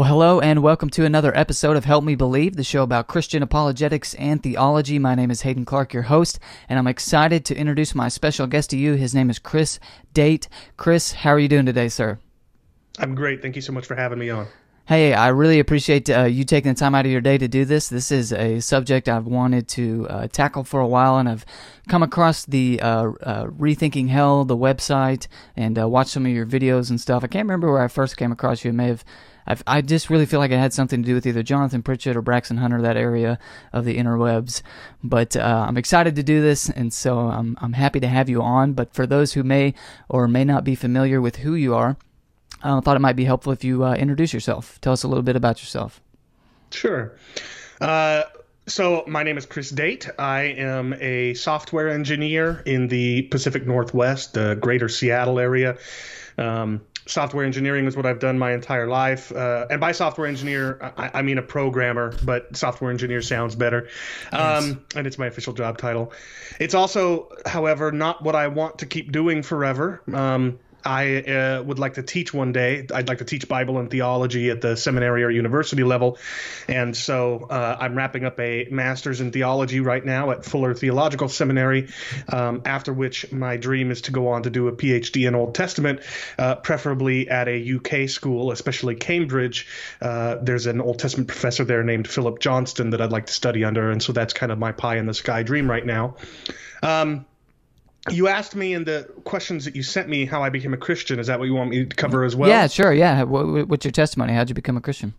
Well, hello and welcome to another episode of Help Me Believe, the show about Christian apologetics and theology. My name is Haden Clark, your host, and I'm excited to introduce my special guest to you. His name is Chris Date. Chris, how are you doing today, sir? I'm great. Thank you so much for having me on. Hey, I really appreciate uh, you taking the time out of your day to do this. This is a subject I've wanted to uh, tackle for a while, and I've come across the uh, uh Rethinking Hell, the website, and uh, watched some of your videos and stuff. I can't remember where I first came across you. It may have I've, i just really feel like it had something to do with either Jonathan Pritchett or Braxton Hunter, that area of the interwebs. But uh, I'm excited to do this, and so I'm, I'm happy to have you on. But for those who may or may not be familiar with who you are, I thought it might be helpful if you uh, introduce yourself. Tell us a little bit about yourself. Sure. Uh, so, my name is Chris Date. I am a software engineer in the Pacific Northwest, the greater Seattle area. Um, software engineering is what I've done my entire life. Uh, and by software engineer, I, I, mean a programmer, but software engineer sounds better. Um. And it's my official job title. It's also, however, not what I want to keep doing forever. Um, I uh, would like to teach one day. I'd like to teach Bible and theology at the seminary or university level. And so uh, I'm wrapping up a master's in theology right now at Fuller Theological Seminary, um, after which my dream is to go on to do a PhD in Old Testament, uh, preferably at a UK school, especially Cambridge. Uh, there's an Old Testament professor there named Philip Johnston that I'd like to study under. And so that's kind of my pie in the sky dream right now. Um, you asked me in the questions that you sent me how I became a Christian. Is that what you want me to cover as well? Yeah, sure. Yeah. What's your testimony? How'd you become a Christian?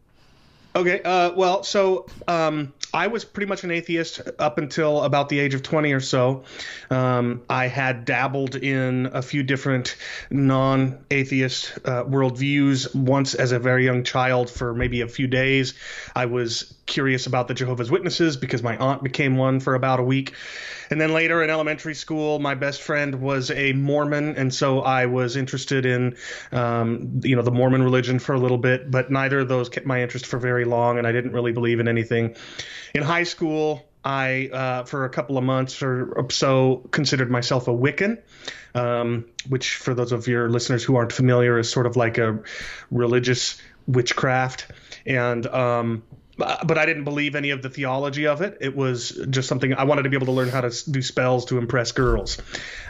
Okay. Uh, well, so um, I was pretty much an atheist up until about the age of 20 or so. Um, I had dabbled in a few different non atheist uh, worldviews once as a very young child for maybe a few days. I was curious about the Jehovah's Witnesses because my aunt became one for about a week. And then later in elementary school, my best friend was a Mormon, and so I was interested in, um, you know, the Mormon religion for a little bit. But neither of those kept my interest for very long, and I didn't really believe in anything. In high school, I, uh, for a couple of months or so, considered myself a Wiccan, um, which, for those of your listeners who aren't familiar, is sort of like a religious witchcraft. And um, but I didn't believe any of the theology of it. It was just something I wanted to be able to learn how to do spells to impress girls.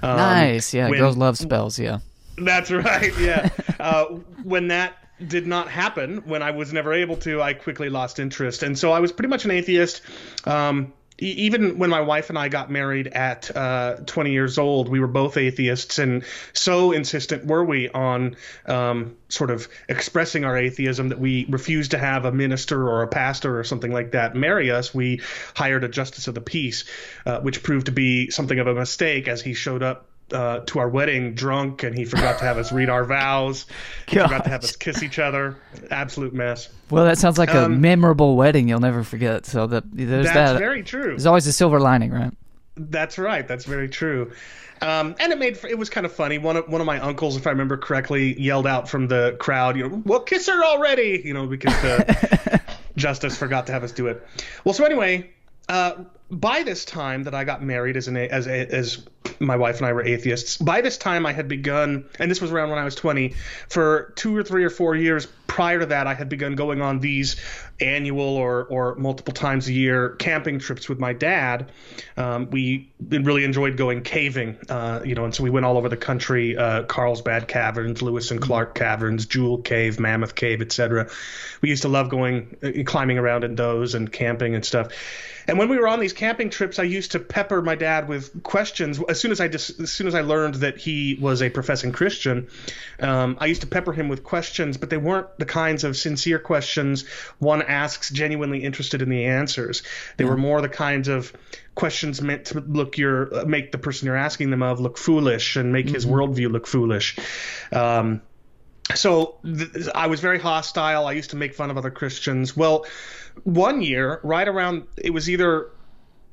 Um, nice, yeah. When, girls love spells, yeah. That's right, yeah. uh, when that did not happen, when I was never able to, I quickly lost interest, and so I was pretty much an atheist. Um, even when my wife and I got married at uh, 20 years old, we were both atheists, and so insistent were we on um, sort of expressing our atheism that we refused to have a minister or a pastor or something like that marry us. We hired a justice of the peace, uh, which proved to be something of a mistake as he showed up uh, to our wedding drunk and he forgot to have us read our vows. He Gosh. forgot to have us kiss each other. Absolute mess. Well, that sounds like um, a memorable wedding you'll never forget. So that there's that's that. That's very true. There's always a silver lining, right? That's right. That's very true. Um, and it made it was kind of funny. One of one of my uncles, if I remember correctly, yelled out from the crowd, you know, "Well, kiss her already," you know, because uh, Justice forgot to have us do it. Well, so anyway, uh, by this time that I got married as an as as my wife and I were atheists. By this time, I had begun, and this was around when I was 20. For two or three or four years prior to that, I had begun going on these annual or or multiple times a year camping trips with my dad. Um, we really enjoyed going caving, uh, you know, and so we went all over the country: uh, Carlsbad Caverns, Lewis and Clark Caverns, Jewel Cave, Mammoth Cave, etc. We used to love going uh, climbing around in those and camping and stuff. And when we were on these camping trips, I used to pepper my dad with questions. As soon as I just, as soon as I learned that he was a professing Christian, um, I used to pepper him with questions, but they weren't the kinds of sincere questions one asks genuinely interested in the answers. They were more the kinds of questions meant to look your make the person you're asking them of look foolish and make mm-hmm. his worldview look foolish. Um, so th- I was very hostile. I used to make fun of other Christians. Well, one year, right around, it was either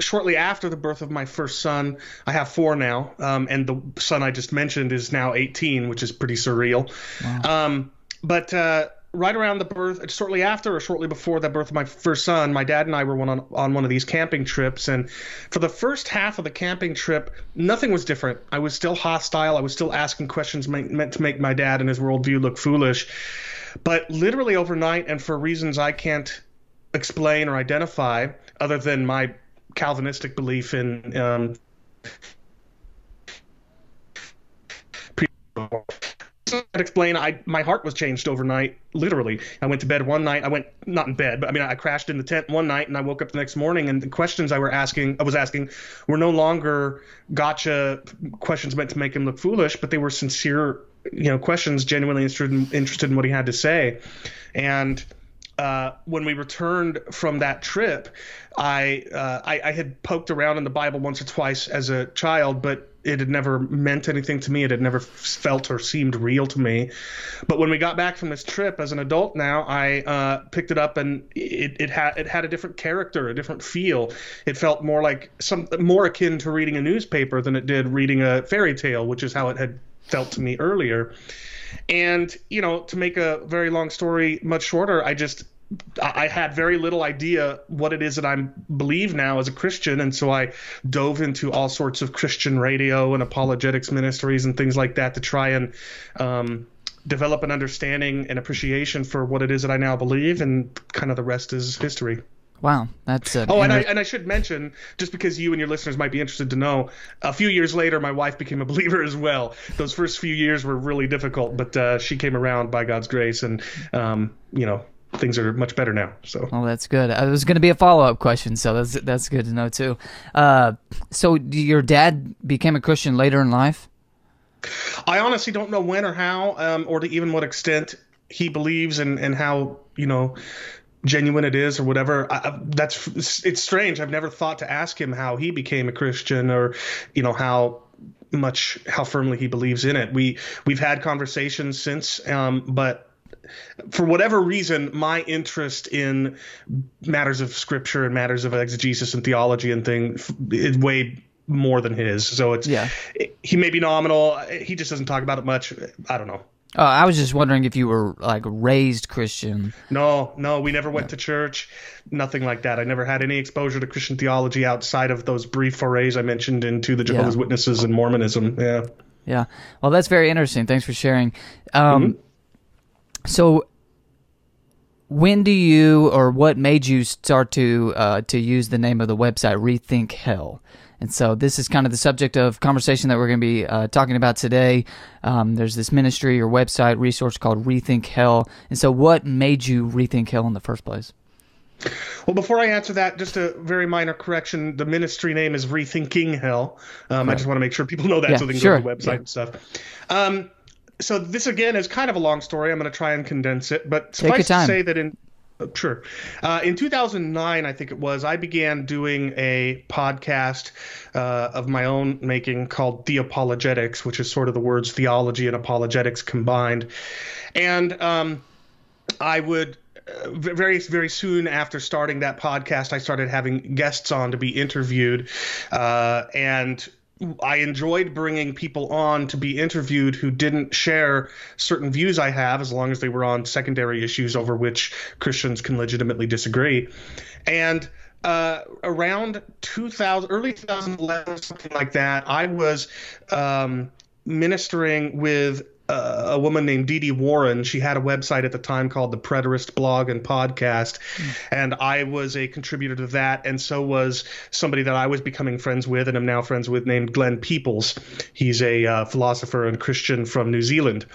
shortly after the birth of my first son. I have four now, um, and the son I just mentioned is now 18, which is pretty surreal. Wow. Um, but uh, right around the birth, shortly after or shortly before the birth of my first son, my dad and I were on on one of these camping trips, and for the first half of the camping trip, nothing was different. I was still hostile. I was still asking questions meant to make my dad and his worldview look foolish. But literally overnight, and for reasons I can't explain or identify, other than my Calvinistic belief in um, I'd explain I my heart was changed overnight literally. I went to bed one night I went not in bed but I mean I crashed in the tent one night and I woke up the next morning and the questions I were asking I was asking were no longer gotcha questions meant to make him look foolish but they were sincere you know questions genuinely interested in, interested in what he had to say. And uh, when we returned from that trip, I, uh, I, I had poked around in the Bible once or twice as a child, but it had never meant anything to me. It had never felt or seemed real to me. But when we got back from this trip as an adult now, I uh, picked it up and it, it had it had a different character, a different feel. It felt more like some more akin to reading a newspaper than it did reading a fairy tale, which is how it had felt to me earlier. And, you know, to make a very long story much shorter, I just I had very little idea what it is that I believe now as a Christian, and so I dove into all sorts of Christian radio and apologetics ministries and things like that to try and um, develop an understanding and appreciation for what it is that I now believe, and kind of the rest is history. Wow, that's uh, oh, and I and I should mention just because you and your listeners might be interested to know, a few years later, my wife became a believer as well. Those first few years were really difficult, but uh, she came around by God's grace, and um, you know, things are much better now. So. Oh, that's good. Uh, it was going to be a follow up question, so that's that's good to know too. Uh, so your dad became a Christian later in life. I honestly don't know when or how, um, or to even what extent he believes and and how you know genuine it is or whatever I, that's it's strange i've never thought to ask him how he became a christian or you know how much how firmly he believes in it we we've had conversations since um, but for whatever reason my interest in matters of scripture and matters of exegesis and theology and things is way more than his so it's yeah he may be nominal he just doesn't talk about it much i don't know uh, I was just wondering if you were like raised Christian. No, no, we never went to church, nothing like that. I never had any exposure to Christian theology outside of those brief forays I mentioned into the Jehovah's yeah. Witnesses and Mormonism. Yeah. Yeah. Well, that's very interesting. Thanks for sharing. Um, mm-hmm. So, when do you, or what made you start to uh, to use the name of the website Rethink Hell? And so this is kind of the subject of conversation that we're going to be uh, talking about today. Um, there's this ministry or website resource called Rethink Hell. And so, what made you rethink hell in the first place? Well, before I answer that, just a very minor correction. The ministry name is Rethinking Hell. Um, I just want to make sure people know that yeah, so they can sure. go to the website yeah. and stuff. Um, so this again is kind of a long story. I'm going to try and condense it, but suffice to say that in uh, sure. Uh, in 2009, I think it was, I began doing a podcast uh, of my own making called Theopologetics, which is sort of the words theology and apologetics combined. And um, I would uh, very very soon after starting that podcast i started having guests on to be interviewed uh, and I enjoyed bringing people on to be interviewed who didn't share certain views I have, as long as they were on secondary issues over which Christians can legitimately disagree. And uh, around 2000, early 2011, something like that, I was um, ministering with uh, a woman named Dee Dee Warren. She had a website at the time called the Preterist Blog and Podcast, mm. and I was a contributor to that, and so was somebody that I was becoming friends with and am now friends with named Glenn Peoples. He's a uh, philosopher and Christian from New Zealand,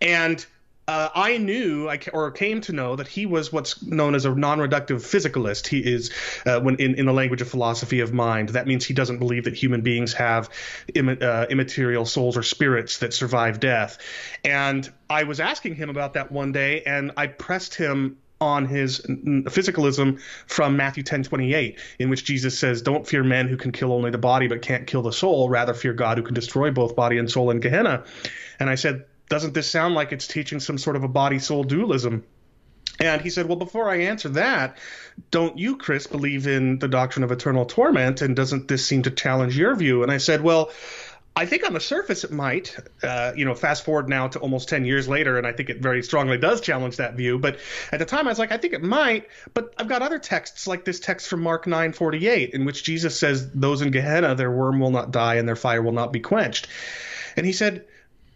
and uh, I knew I, or came to know that he was what's known as a non-reductive physicalist. He is, uh, when in, in the language of philosophy of mind, that means he doesn't believe that human beings have Im- uh, immaterial souls or spirits that survive death. And I was asking him about that one day, and I pressed him on his physicalism from Matthew 10:28 in which Jesus says don't fear men who can kill only the body but can't kill the soul rather fear God who can destroy both body and soul in Gehenna and I said doesn't this sound like it's teaching some sort of a body soul dualism? And he said, Well, before I answer that, don't you, Chris, believe in the doctrine of eternal torment? And doesn't this seem to challenge your view? And I said, Well, I think on the surface it might. Uh, you know, fast forward now to almost 10 years later, and I think it very strongly does challenge that view. But at the time, I was like, I think it might. But I've got other texts, like this text from Mark 9:48, in which Jesus says, "Those in Gehenna, their worm will not die, and their fire will not be quenched." And he said,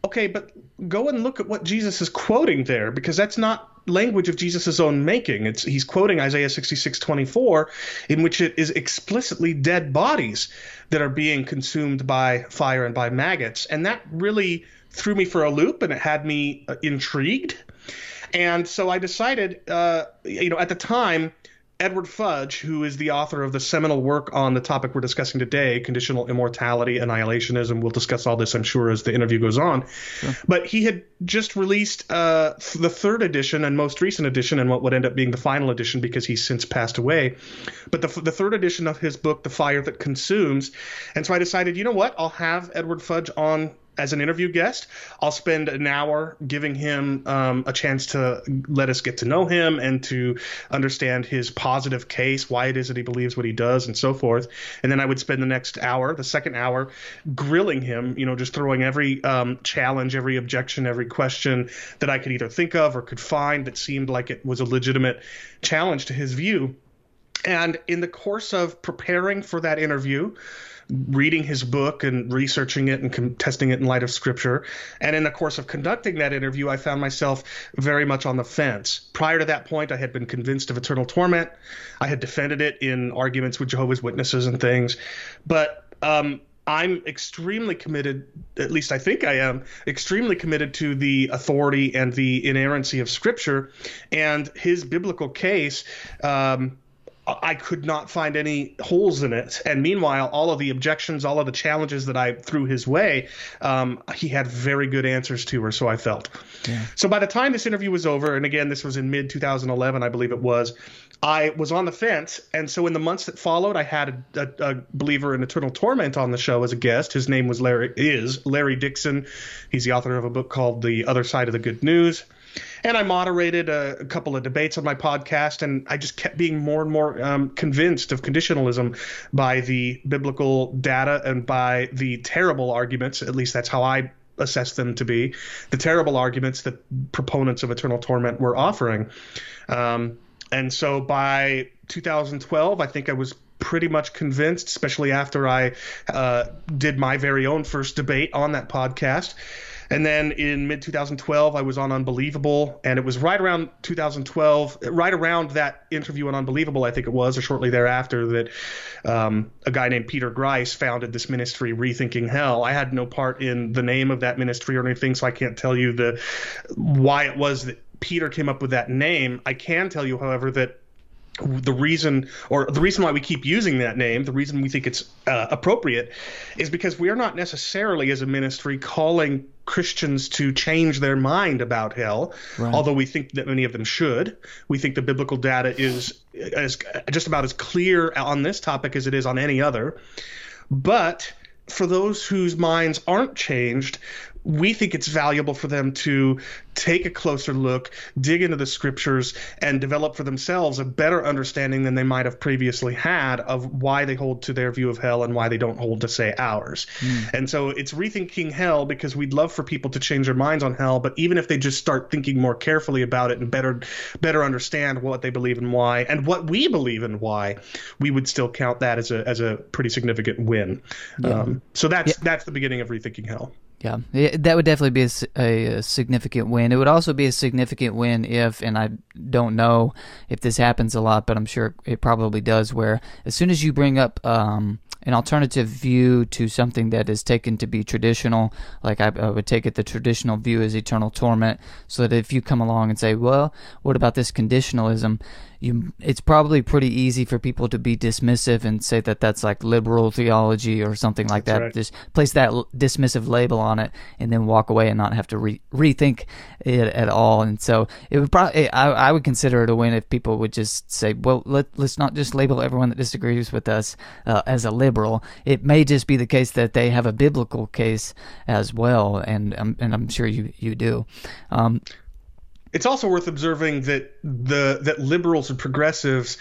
okay, but go and look at what Jesus is quoting there because that's not language of Jesus' own making. It's he's quoting Isaiah 66:24 in which it is explicitly dead bodies that are being consumed by fire and by maggots. And that really threw me for a loop and it had me uh, intrigued. And so I decided, uh, you know, at the time, Edward Fudge, who is the author of the seminal work on the topic we're discussing today, conditional immortality, annihilationism. We'll discuss all this, I'm sure, as the interview goes on. Sure. But he had just released uh, the third edition and most recent edition, and what would end up being the final edition because he's since passed away. But the, the third edition of his book, The Fire That Consumes. And so I decided, you know what? I'll have Edward Fudge on as an interview guest. I'll spend an hour giving him um, a chance to let us get to know him and to understand his positive case, why it is that he believes what he does, and so forth. And then I would spend the next hour, the second hour, grilling him, you know, just throwing every um, challenge, every objection, every question that I could either think of or could find that seemed like it was a legitimate challenge to his view. And in the course of preparing for that interview, reading his book and researching it and testing it in light of scripture. And in the course of conducting that interview, I found myself very much on the fence. Prior to that point, I had been convinced of eternal torment. I had defended it in arguments with Jehovah's Witnesses and things. But um, I'm extremely committed, at least I think I am, extremely committed to the authority and the inerrancy of Scripture and his biblical case. Um, I could not find any holes in it. And meanwhile, all of the objections, all of the challenges that I threw his way, um, he had very good answers to, or so I felt. Yeah. So by the time this interview was over, and again, this was in mid 2011, I believe it was, I was on the fence. And so in the months that followed, I had a, a, a believer in eternal torment on the show as a guest. His name was Larry, is Larry Dixon. He's the author of a book called The Other Side of the Good News and I moderated a, a, couple of debates on my podcast, and I just kept being more and more um, convinced of conditionalism by the biblical data and by the terrible arguments. At least that's how I assess them to be the terrible arguments that proponents of eternal torment were offering. Um, and so by 2012, I think I was pretty much convinced, especially after I uh, did my very own first debate on that podcast. And then in mid 2012, I was on Unbelievable, and it was right around 2012, right around that interview on Unbelievable, I think it was, or shortly thereafter, that um, a guy named Peter Grice founded this ministry, Rethinking Hell. I had no part in the name of that ministry or anything, so I can't tell you the why it was that Peter came up with that name. I can tell you, however, that the reason or the reason why we keep using that name the reason we think it's uh, appropriate is because we are not necessarily as a ministry calling christians to change their mind about hell right. although we think that many of them should we think the biblical data is as just about as clear on this topic as it is on any other but for those whose minds aren't changed, we think it's valuable for them to take a closer look, dig into the scriptures, and develop for themselves a better understanding than they might have previously had of why they hold to their view of hell and why they don't hold to, say, ours. Mm. And so it's rethinking hell because we'd love for people to change their minds on hell, but even if they just start thinking more carefully about it and better better understand what they believe and why, and what we believe and why, we would still count that as a as a pretty significant win. Yeah. Um, so that's yeah. that's the beginning of rethinking hell. Yeah, that would definitely be a, a, significant win. It would also be a significant win if, and I don't know if this happens a lot, but I'm sure it probably does, where as soon as you bring up um, an alternative view to something that is taken to be traditional, like I, I, would take it the traditional view is eternal torment, so that if you come along and say, well, what about this conditionalism? you it's probably pretty easy for people to be dismissive and say that that's like liberal theology or something like that's that. Right. Just place that dismissive label on it and then walk away and not have to re- rethink it at all. And so it would probably I, I would consider it a win if people would just say, well, let let's not just label everyone that disagrees with us uh, as a liberal. It may just be the case that they have a biblical case as well, and um, and I'm sure you you do. Um, it's also worth observing that the that liberals and progressives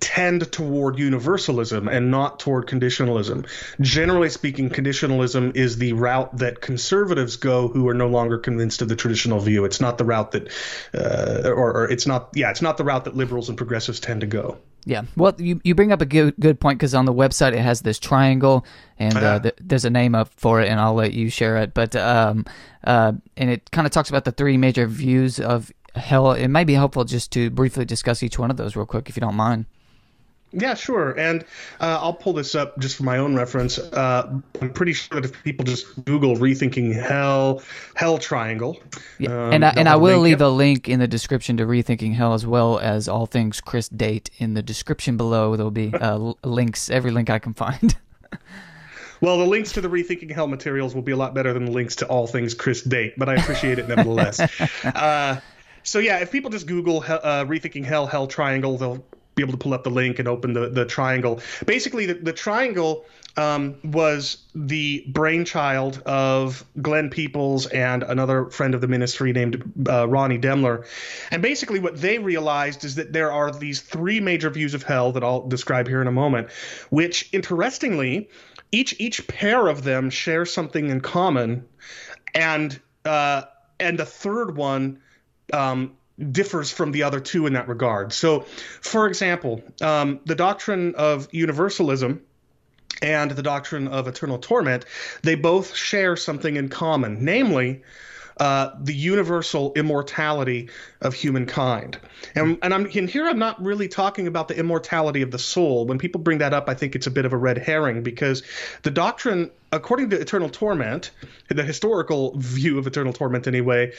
tend toward universalism and not toward conditionalism. Generally speaking, conditionalism is the route that conservatives go who are no longer convinced of the traditional view. It's not the route that, uh, or, or, it's not, yeah, it's not the route that liberals and progressives tend to go. Yeah. Well, you, you bring up a good good point because on the website it has this triangle and uh, Uh-huh. there's a name up for it and I'll let you share it. But um, uh, and it kind of talks about the three major views of hell. It might be helpful just to briefly discuss each one of those real quick if you don't mind. Yeah, sure. And uh, I'll pull this up just for my own reference. Uh, I'm pretty sure that if people just Google "rethinking hell," hell triangle, Yeah. um, and I, and I will leave a link in the description to Rethinking Hell as well as all things Chris Date in the description below. There'll be uh, links, every link I can find. Well, the links to the Rethinking Hell materials will be a lot better than the links to all things Chris Date, but I appreciate it nevertheless. uh, so yeah, if people just Google uh, Rethinking Hell Hell Triangle, they'll be able to pull up the link and open the, the triangle. Basically, the, the triangle um, was the brainchild of Glenn Peoples and another friend of the ministry named uh, Ronnie Demler. And basically, what they realized is that there are these three major views of hell that I'll describe here in a moment, which interestingly, each each pair of them share something in common, and uh, and the third one um, differs from the other two in that regard. So, for example, um, the doctrine of universalism and the doctrine of eternal torment, they both share something in common, namely uh, the universal immortality of humankind. And, and I'm and here I'm not really talking about the immortality of the soul. When people bring that up, I think it's a bit of a red herring because the doctrine, according to eternal torment, the historical view of eternal torment anyway,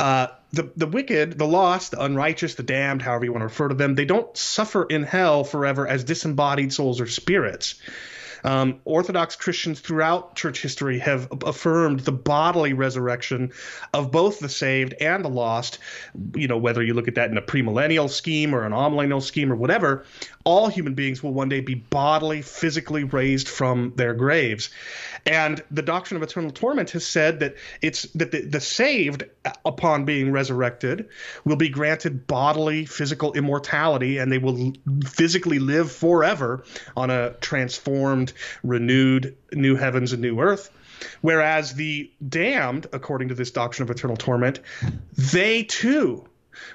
uh, the the wicked, the lost, the unrighteous, the damned, however you want to refer to them, they don't suffer in hell forever as disembodied souls or spirits. Um, Orthodox Christians throughout church history have affirmed the bodily resurrection of both the saved and the lost. You know, whether you look at that in a premillennial scheme or an amillennial scheme or whatever, all human beings will one day be bodily, physically raised from their graves. And the doctrine of eternal torment has said that it's that the, the saved, upon being resurrected, will be granted bodily, physical immortality, and they will physically live forever on a transformed, renewed new heavens and new earth. Whereas the damned, according to this doctrine of eternal torment, they too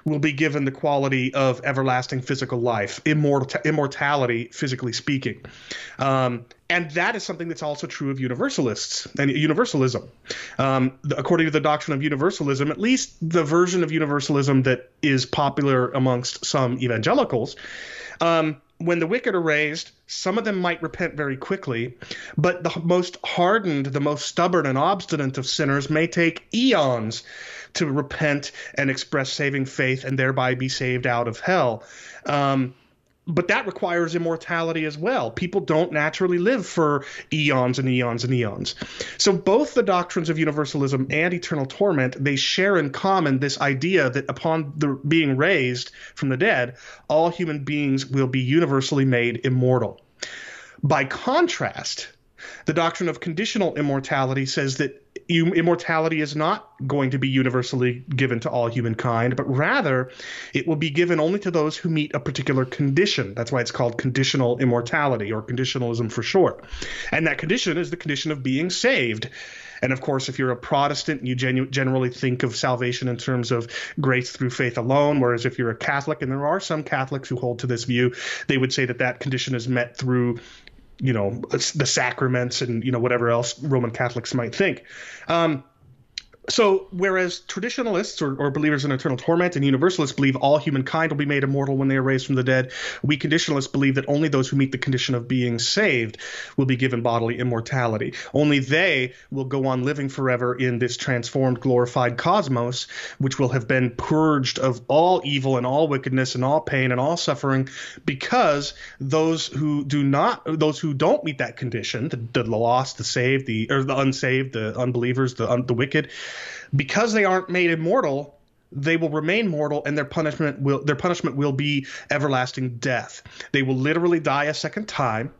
will be given the quality of everlasting physical life, immort- immortality, physically speaking. Um, and that is something that's also true of universalists and universalism. Um, according to the doctrine of universalism, at least the version of universalism that is popular amongst some evangelicals, um, when the wicked are raised, some of them might repent very quickly, but the most hardened, the most stubborn and obstinate of sinners may take eons to repent and express saving faith and thereby be saved out of hell. Um, but that requires immortality as well. People don't naturally live for eons and eons and eons. So both the doctrines of universalism and eternal torment, they share in common this idea that upon the being raised from the dead, all human beings will be universally made immortal. By contrast, the doctrine of conditional immortality says that immortality is not going to be universally given to all humankind, but rather it will be given only to those who meet a particular condition. That's why it's called conditional immortality or conditionalism for short. And that condition is the condition of being saved. And of course, if you're a Protestant, you genu- generally think of salvation in terms of grace through faith alone. Whereas if you're a Catholic, and there are some Catholics who hold to this view, they would say that that condition is met through you know the sacraments and you know whatever else Roman Catholics might think. Um, so, whereas traditionalists or, or, believers in eternal torment and universalists believe all humankind will be made immortal when they are raised from the dead, we conditionalists believe that only those who meet the condition of being saved will be given bodily immortality. Only they will go on living forever in this transformed, glorified cosmos, which will have been purged of all evil and all wickedness and all pain and all suffering, because those who do not, those who don't meet that condition, the, the lost, the saved, the or the unsaved, the unbelievers, the un, the wicked because they aren't made immortal they will remain mortal and their punishment will their punishment will be everlasting death. They will literally die a second time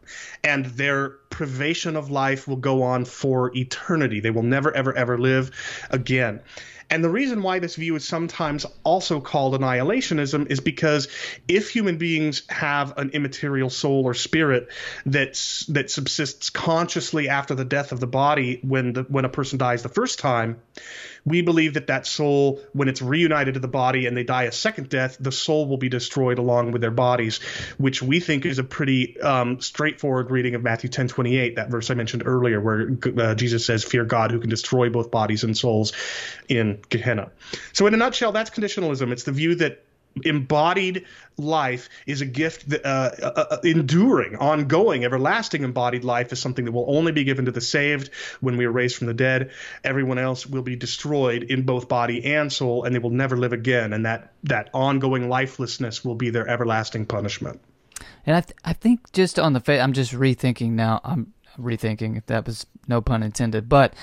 and their privation of life will go on for eternity. They will never ever ever live again and the reason why this view is sometimes also called annihilationism is because if human beings have an immaterial soul or spirit that's, that subsists consciously after the death of the body when the, when a person dies the first time, we believe that that soul, when it's reunited to the body and they die a second death, the soul will be destroyed along with their bodies, which we think is a pretty um, straightforward reading of Matthew 10 28, that verse I mentioned earlier, where uh, Jesus says, Fear God who can destroy both bodies and souls in Gehenna. So, in a nutshell, that's conditionalism. It's the view that embodied life is a gift that, uh, uh, uh, enduring ongoing everlasting embodied life is something that will only be given to the saved when we are raised from the dead everyone else will be destroyed in both body and soul and they will never live again and that that ongoing lifelessness will be their everlasting punishment and I, th- I think just on the fa- I'm just rethinking now. I'm rethinking if that was no pun intended. But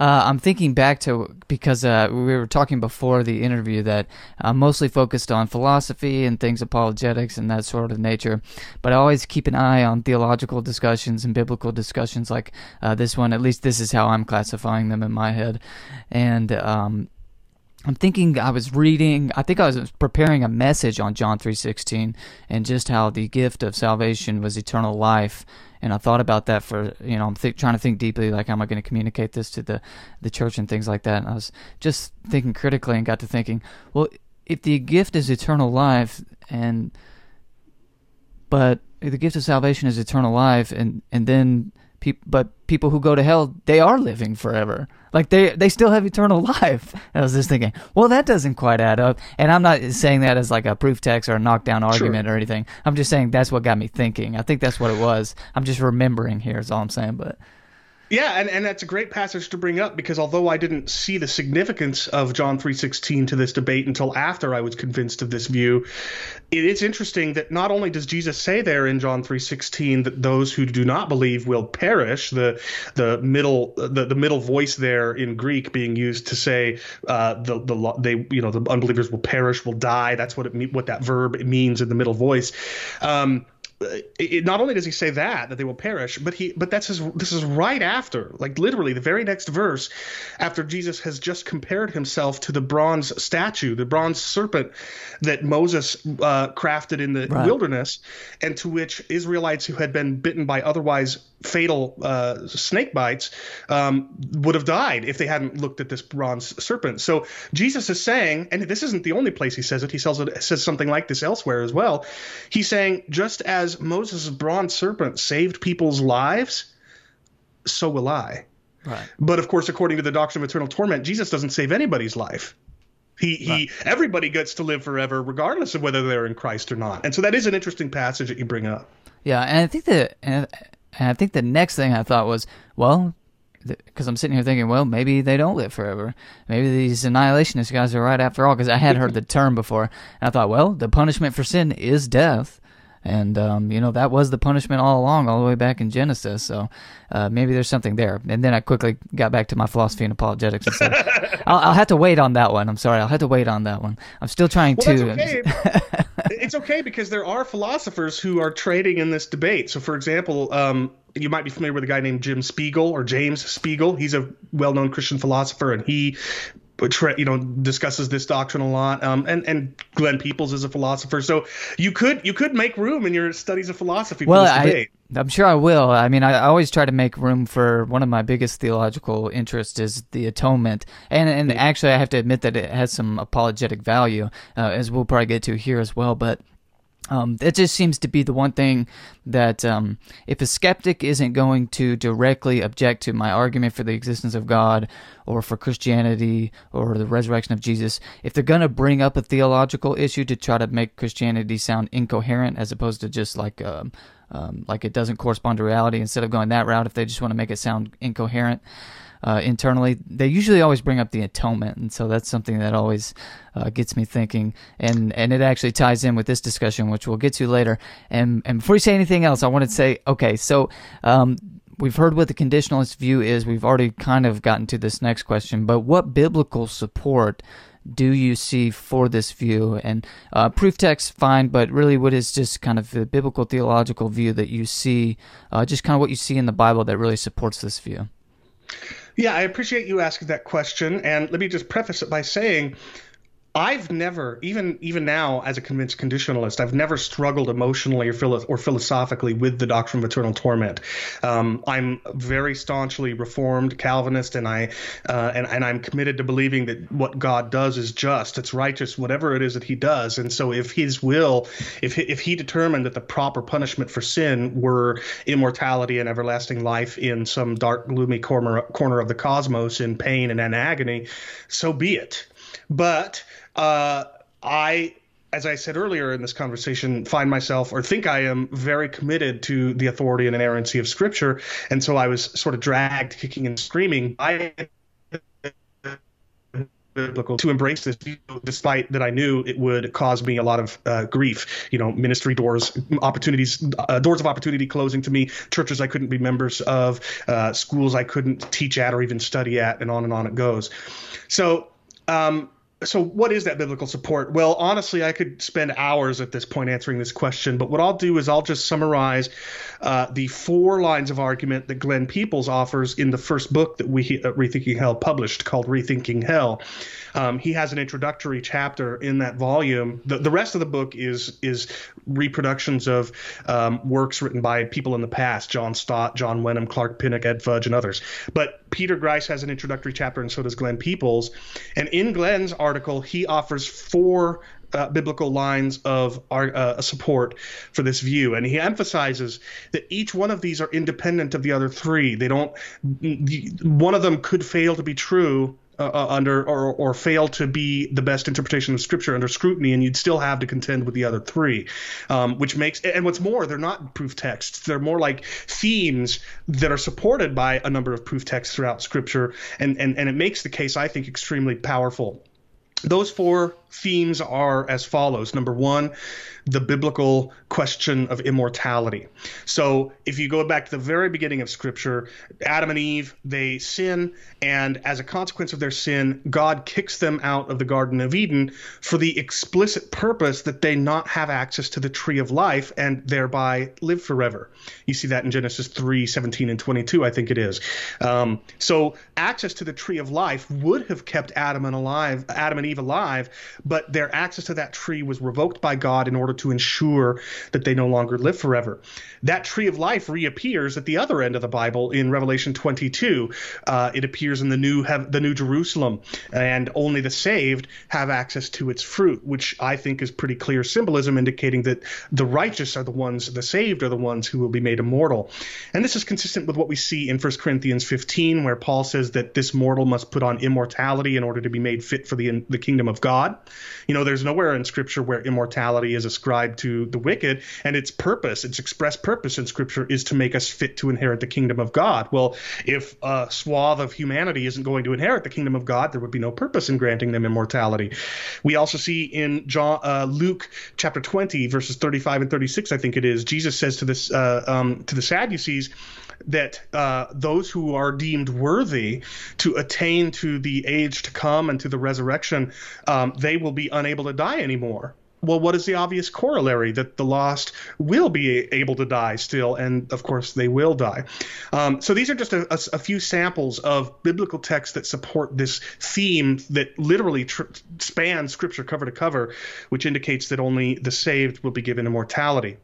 uh, i'm thinking back to because uh, we were talking before the interview that i'm mostly focused on philosophy and things apologetics and that sort of nature. But i always keep an eye on theological discussions and biblical discussions like uh, this one. At least this is how i'm classifying them in my head. And um, I'm thinking I was reading I think I was preparing a message on John 3:16 and just how the gift of salvation was eternal life and I thought about that for you know I'm th- trying to think deeply like how am I going to communicate this to the the church and things like that? And I was just thinking critically and got to thinking well if the gift is eternal life and but the gift of salvation is eternal life and and then pe- but people who go to hell they are living forever like they they still have eternal life. I was just thinking, well, that doesn't quite add up. And I'm not saying that as like a proof text or a knockdown argument sure. or anything. I'm just saying that's what got me thinking. I think that's what it was. I'm just remembering here is all I'm saying. But yeah, and, and that's a great passage to bring up because although I didn't see the significance of John 3:16 to this debate until after I was convinced of this view, it is interesting that not only does Jesus say there in John 3:16 that those who do not believe will perish, the the middle the, the middle voice there in Greek being used to say uh, the the they you know the unbelievers will perish, will die. That's what it what that verb means in the middle voice. Um, it, not only does he say that that they will perish, but he but that's his this is right after, like literally the very next verse, after Jesus has just compared himself to the bronze statue, the bronze serpent that Moses uh, crafted in the right. wilderness, and to which Israelites who had been bitten by otherwise fatal uh, snake bites um, would have died if they hadn't looked at this bronze serpent. So Jesus is saying, and this isn't the only place he says it. He says it says something like this elsewhere as well. He's saying just as Moses' bronze serpent saved people's lives, so will I. Right. But of course, according to the doctrine of eternal torment, Jesus doesn't save anybody's life. He he right. everybody gets to live forever regardless of whether they're in Christ or not. And so that is an interesting passage that you bring up. Yeah, and I think that and I think the next thing I thought was, well, because I'm sitting here thinking, well, maybe they don't live forever. Maybe these annihilationist guys are right after all. Because I had heard the term before, and I thought, well, the punishment for sin is death. And, um, you know, that was the punishment all along, all the way back in Genesis. So uh, maybe there's something there. And then I quickly got back to my philosophy and apologetics and said, I'll, I'll, have to wait on that one. I'm sorry. I'll have to wait on that one. I'm still trying well, to. Okay. it's okay because there are philosophers who are trading in this debate. So, for example, um, you might be familiar with a guy named Jim Spiegel or James Spiegel. He's a well-known Christian philosopher, and he you know discusses this doctrine a lot. Um, and and Glenn Peoples is a philosopher. So you could you could make room in your studies of philosophy well I, I'm sure I will. I mean I, I always try to make room for one of my biggest theological interests is the atonement. And and actually I have to admit that it has some apologetic value uh, as we'll probably get to here as well. But um, it just seems to be the one thing that um, if a skeptic isn't going to directly object to my argument for the existence of God or for Christianity or the resurrection of Jesus, if they're going to bring up a theological issue to try to make Christianity sound incoherent as opposed to just like um, um like it doesn't correspond to reality, instead of going that route, if they just want to make it sound incoherent, uh, internally, they usually always bring up the atonement, and so that's something that always uh, gets me thinking, and and it actually ties in with this discussion, which we'll get to later. And and before you say anything else, I want to say, okay, so. Um, we've heard what the conditionalist view is. We've already kind of gotten to this next question, but what biblical support do you see for this view? And uh, proof text, fine, but really, what is just kind of the biblical theological view that you see, uh, just kind of what you see in the Bible that really supports this view? Yeah, I appreciate you asking that question. And let me just preface it by saying I've never, even even now, as a convinced conditionalist, I've never struggled emotionally or, philo- or philosophically with the doctrine of eternal torment. Um, I'm very staunchly Reformed Calvinist, and I uh, and and I'm committed to believing that what God does is just, it's righteous, whatever it is that He does. And so, if His will, if if He determined that the proper punishment for sin were immortality and everlasting life in some dark, gloomy corner corner of the cosmos in pain and in agony, so be it. But uh, I as I said earlier in this conversation, find myself or think I am very committed to the authority and inerrancy of Scripture, and so I was sort of dragged kicking and screaming by biblical to embrace this despite that I knew it would cause me a lot of uh, grief. You know, ministry doors, opportunities, uh, doors of opportunity closing to me, churches I couldn't be members of, uh, schools I couldn't teach at or even study at, and on and on it goes. So. Um, so what is that biblical support? Well honestly i could spend hours at this point answering this question but what i'll do is i'll just summarize uh, the four lines of argument that glenn peoples offers in the first book that we uh, rethinking hell published called rethinking hell. Um, he has an introductory chapter in that volume. The, the rest of the book is is reproductions of um, works written by people in the past john stott john wenham clark pinnock ed fudge and others. But peter grice has an introductory chapter and so does glenn peoples and in glenn's article, he offers four uh, biblical lines of our, uh, support for this view, and he emphasizes that each one of these are independent of the other three. They don't. One of them could fail to be true. Uh, uh, under or, or fail to be the best interpretation of scripture under scrutiny and you'd still have to contend with the other three um, which makes and what's more they're not proof texts. They're more like themes that are supported by a number of proof texts throughout scripture and and, and it makes the case i think extremely powerful. Those four themes are as follows. Number one, the biblical question of immortality. So if you go back to the very beginning of Scripture, Adam and Eve, they sin, and as a consequence of their sin, God kicks them out of the Garden of Eden for the explicit purpose that they not have access to the tree of life and thereby live forever. You see that in Genesis 3 17 and 22, I think it is. Um, so access to the tree of life would have kept Adam and alive, Adam and Eve alive, but their access to that tree was revoked by God in order to ensure that they no longer live forever. That tree of life reappears at the other end of the Bible in Revelation 22. Uh, it appears in the new the New Jerusalem, and only the saved have access to its fruit, which I think is pretty clear symbolism indicating that the righteous are the ones, the saved are the ones who will be made immortal. And this is consistent with what we see in 1 Corinthians 15, where Paul says that this mortal must put on immortality in order to be made fit for the the kingdom of God. You know, there's nowhere in Scripture where immortality is ascribed to the wicked, and its purpose, its express purpose in Scripture, is to make us fit to inherit the kingdom of God. Well, if a swath of humanity isn't going to inherit the kingdom of God, there would be no purpose in granting them immortality. We also see in John, uh, Luke chapter 20, verses 35 and 36, I think it is, Jesus says to this uh, um, to the Sadducees that uh, those who are deemed worthy to attain to the age to come and to the resurrection, um, they will be unable to die anymore. Well, what is the obvious corollary? That the lost will be able to die still, and of course they will die. Um, so these are just a, a, a, few samples of biblical texts that support this theme that literally tr- spans Scripture cover to cover, which indicates that only the saved will be given immortality.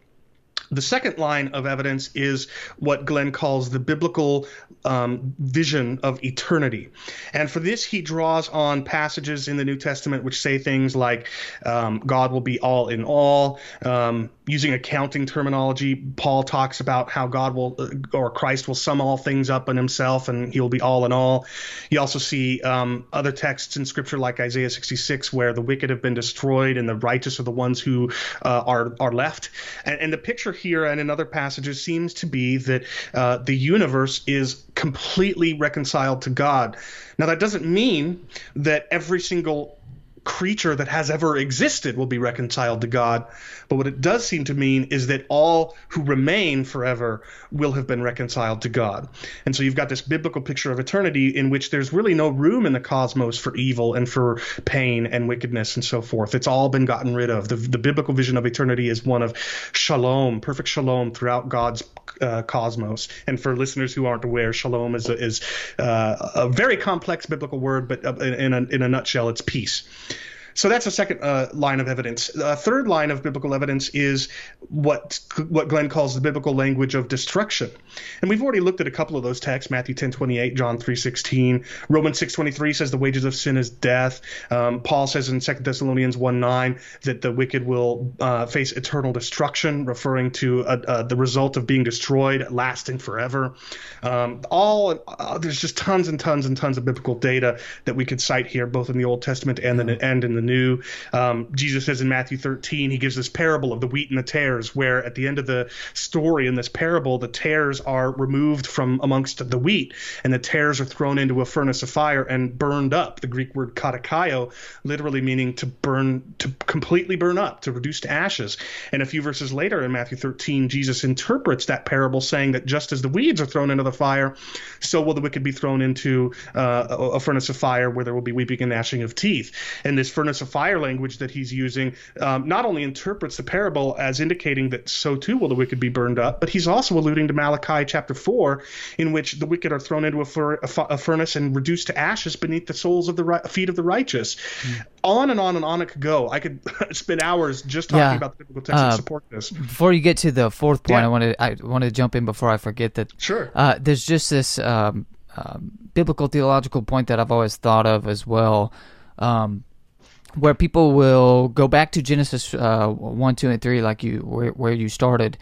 The second line of evidence is what Glenn calls the biblical um, vision of eternity. And for this, he draws on passages in the New Testament which say things like um, God will be all in all. Um, using accounting terminology, Paul talks about how God will, uh, or Christ will sum all things up in himself and he'll be all in all. You also see um, other texts in Scripture like Isaiah 66 where the wicked have been destroyed and the righteous are the ones who uh, are, are left. And, and the picture here and in other passages seems to be that uh, the universe is completely reconciled to God. Now, that doesn't mean that every single creature that has ever existed will be reconciled to God. But what it does seem to mean is that all who remain forever will have been reconciled to God. And so you've got this biblical picture of eternity in which there's really no room in the cosmos for evil and for pain and wickedness and so forth. It's all been gotten rid of. The, the biblical vision of eternity is one of shalom, perfect shalom throughout God's uh, cosmos. And for listeners who aren't aware, shalom is a, is uh, a very complex biblical word, but uh, in a, in a nutshell, it's peace. So that's a second uh, line of evidence. A third line of biblical evidence is what what Glenn calls the biblical language of destruction, and we've already looked at a couple of those texts: Matthew 10:28, John 3:16, Romans 6:23 says the wages of sin is death. Um, Paul says in 2 Thessalonians 1:9 that the wicked will uh, face eternal destruction, referring to uh, uh, the result of being destroyed, lasting forever. Um, all uh, there's just tons and tons and tons of biblical data that we could cite here, both in the Old Testament and the and in the New. Um, Jesus says in Matthew 13, he gives this parable of the wheat and the tares, where at the end of the story in this parable, the tares are removed from amongst the wheat, and the tares are thrown into a furnace of fire and burned up. The Greek word katakaio, literally meaning to burn, to completely burn up, to reduce to ashes. And a few verses later in Matthew 13, Jesus interprets that parable saying that just as the weeds are thrown into the fire, so will the wicked be thrown into uh, a furnace of fire where there will be weeping and gnashing of teeth. And this furnace of fire language that he's using um, not only interprets the parable as indicating that so too will the wicked be burned up, but he's also alluding to Malachi chapter 4, in which the wicked are thrown into a, fur- a, fu- a furnace and reduced to ashes beneath the soles of the ri- feet of the righteous. Mm. On and on and on it could go. I could spend hours just talking yeah. about the biblical text uh, to support this. Before you get to the fourth point, yeah. I want to I want to jump in before I forget that. Sure. Uh, there's just this um, um, biblical theological point that I've always thought of as well. Um, where people will go back to Genesis uh, one, two, and three, like you where, where you started,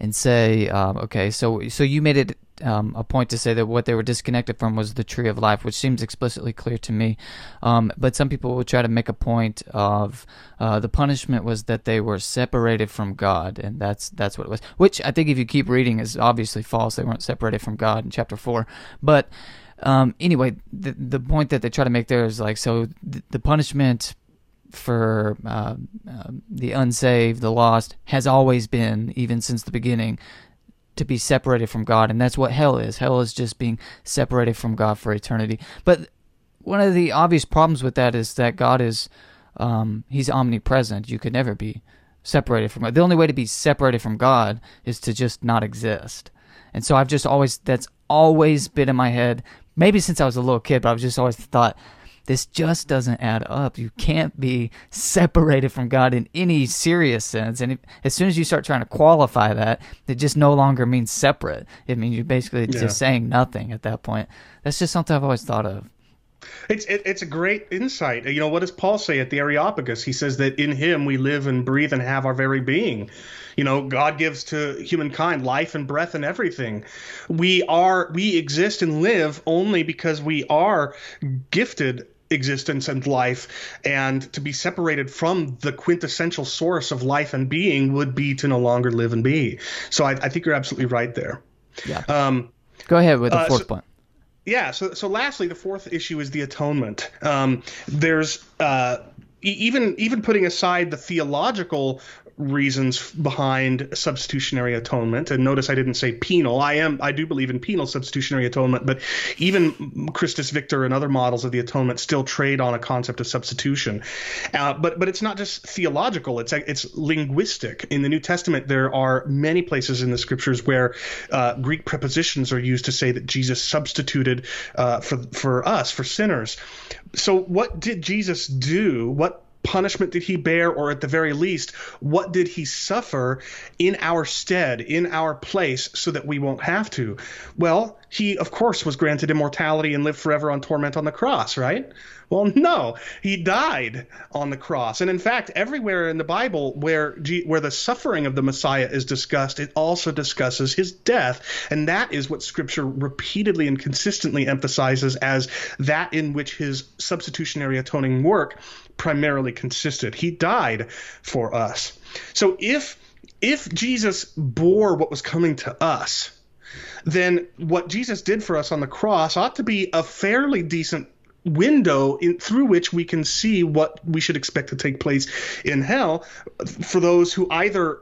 and say, um, okay, so so you made it um, a point to say that what they were disconnected from was the tree of life, which seems explicitly clear to me. Um, but some people will try to make a point of uh, the punishment was that they were separated from God, and that's that's what it was. Which I think, if you keep reading, is obviously false. They weren't separated from God in chapter four, but. Um, anyway, the the point that they try to make there is like so the, the punishment for uh, uh, the unsaved, the lost, has always been, even since the beginning, to be separated from God. And that's what hell is. Hell is just being separated from God for eternity. But one of the obvious problems with that is that God is, um, He's omnipresent. You could never be separated from God. The only way to be separated from God is to just not exist. And so I've just always, that's always been in my head, maybe since I was a little kid, but I've just always thought, this just doesn't add up. You can't be separated from God in any serious sense. And as soon as you start trying to qualify that, it just no longer means separate. It means you're basically yeah. just saying nothing at that point. That's just something I've always thought of. It's it, it's a great insight. You know, what does Paul say at the Areopagus? He says that in Him we live and breathe and have our very being. You know, God gives to humankind life and breath and everything. We are we exist and live only because we are gifted existence and life, and to be separated from the quintessential source of life and being would be to no longer live and be. So I, I think you're absolutely right there. Yeah. Um, Go ahead with the uh, fourth so, point. Yeah. So, so lastly, the fourth issue is the atonement. Um, there's uh, even even putting aside the theological reasons behind substitutionary atonement. And notice I didn't say penal. I am I do believe in penal substitutionary atonement, but even Christus Victor and other models of the atonement still trade on a concept of substitution. Uh, but but it's not just theological. It's it's linguistic. In the New Testament, there are many places in the scriptures where uh, Greek prepositions are used to say that Jesus substituted uh, for for us for sinners. So what did Jesus do? What punishment did he bear, or at the very least, what did he suffer in our stead, in our place, so that we won't have to? Well, he, of course, was granted immortality and lived forever on torment on the cross, right? Well, no, he died on the cross. And in fact, everywhere in the Bible where where the suffering of the Messiah is discussed, it also discusses his death, and that is what Scripture repeatedly and consistently emphasizes as that in which his substitutionary atoning work primarily consisted. He died for us. So if if Jesus bore what was coming to us, then what Jesus did for us on the cross ought to be a fairly decent window in, through which we can see what we should expect to take place in hell. For those who either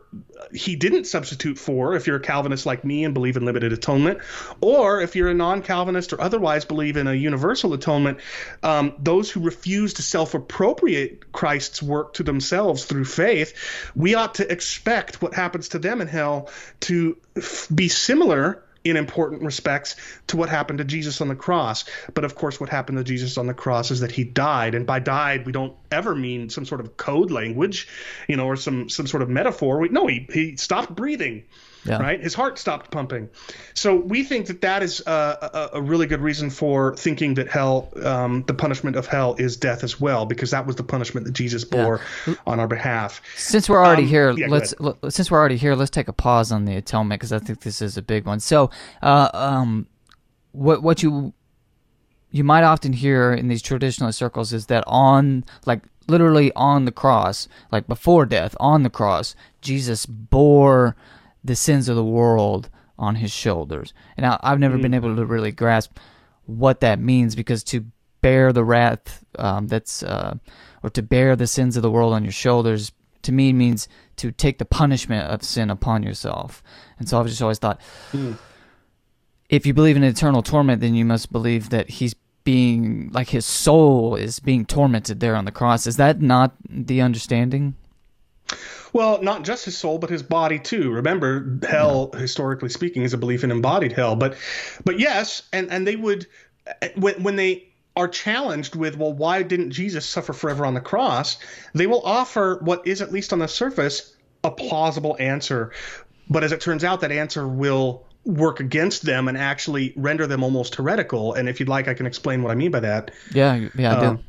he didn't substitute for if you're a calvinist like me and believe in limited atonement or if you're a non-calvinist or otherwise believe in a universal atonement um, those who refuse to self-appropriate christ's work to themselves through faith we ought to expect what happens to them in hell to f- be similar in important respects to what happened to Jesus on the cross. But of course, what happened to Jesus on the cross is that he died. And by died, we don't ever mean some sort of code language, you know, or some some sort of metaphor. We, no, he he stopped breathing. Yeah. Right, his heart stopped pumping. So we think that that is a, a, really good reason for thinking that hell, um, the punishment of hell, is death as well, because that was the punishment that Jesus bore yeah. on our behalf. Since we're already um, here, yeah, let's since we're already here, let's take a pause on the atonement because I think this is a big one. So, uh, um, what what you you might often hear in these traditionalist circles is that on like literally on the cross, like before death, on the cross, Jesus bore the sins of the world on his shoulders. And I, have never mm-hmm. been able to really grasp what that means because to bear the wrath um, that's uh, or to bear the sins of the world on your shoulders to me means to take the punishment of sin upon yourself. And so I've just always thought. Mm if you believe in eternal torment, then you must believe that he's being like his soul is being tormented there on the cross. Is that not the understanding? Well, not just his soul, but his body too. Remember, hell, historically speaking, is a belief in embodied hell. But, but yes, and and they would when when they are challenged with, well, why didn't Jesus suffer forever on the cross? They will offer what is at least on the surface a plausible answer, but as it turns out, that answer will work against them and actually render them almost heretical. And if you'd like, I can explain what I mean by that. Yeah, yeah. Um,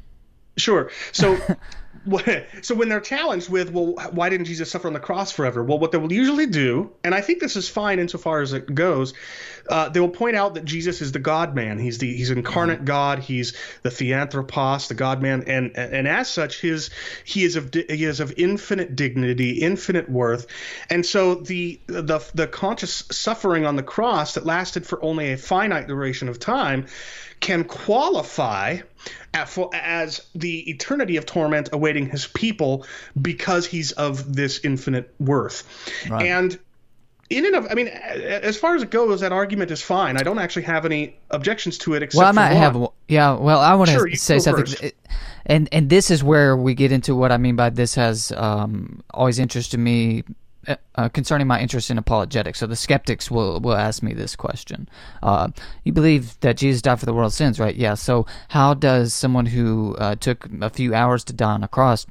sure. So so when they're challenged with, well, why didn't Jesus suffer on the cross forever? Well, what they will usually do, and I think this is fine insofar as it goes, uh, they will point out that Jesus is the God Man. He's the he's incarnate mm-hmm. God. He's the theanthropos, the God Man, and and as such, his he is of he is of infinite dignity, infinite worth, and so the the the conscious suffering on the cross that lasted for only a finite duration of time can qualify as the eternity of torment awaiting his people because he's of this infinite worth. Right. And in and of, I mean, as far as it goes, that argument is fine. I don't actually have any objections to it. Except well, I might have. Yeah. Well, I want to sure, say something. And and this is where we get into what I mean by this has um, always interested me uh, uh, concerning my interest in apologetics. So the skeptics will will ask me this question: uh, You believe that Jesus died for the world's sins, right? Yeah. So how does someone who uh, took a few hours to die on a cross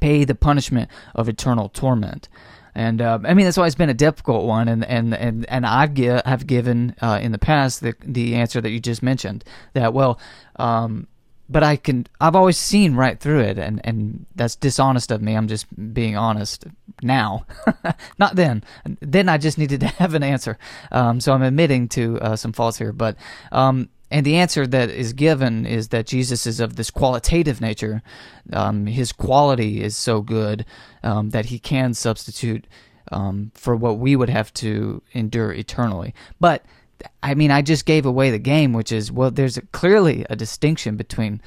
pay the punishment of eternal torment? And uh, I mean that's always been a difficult one, and and and and I've give, have given uh, in the past the the answer that you just mentioned that well. Um, but I can I've always seen right through it and and that's dishonest of me. I'm just being honest now. Not then. Then I just needed to have an answer. Um, so I'm admitting to uh, some faults here, but um, and the answer that is given is that Jesus is of this qualitative nature. Um, his quality is so good um, that he can substitute um, for what we would have to endure eternally. But I mean, I just gave away the game, which is well, there's a, clearly a distinction between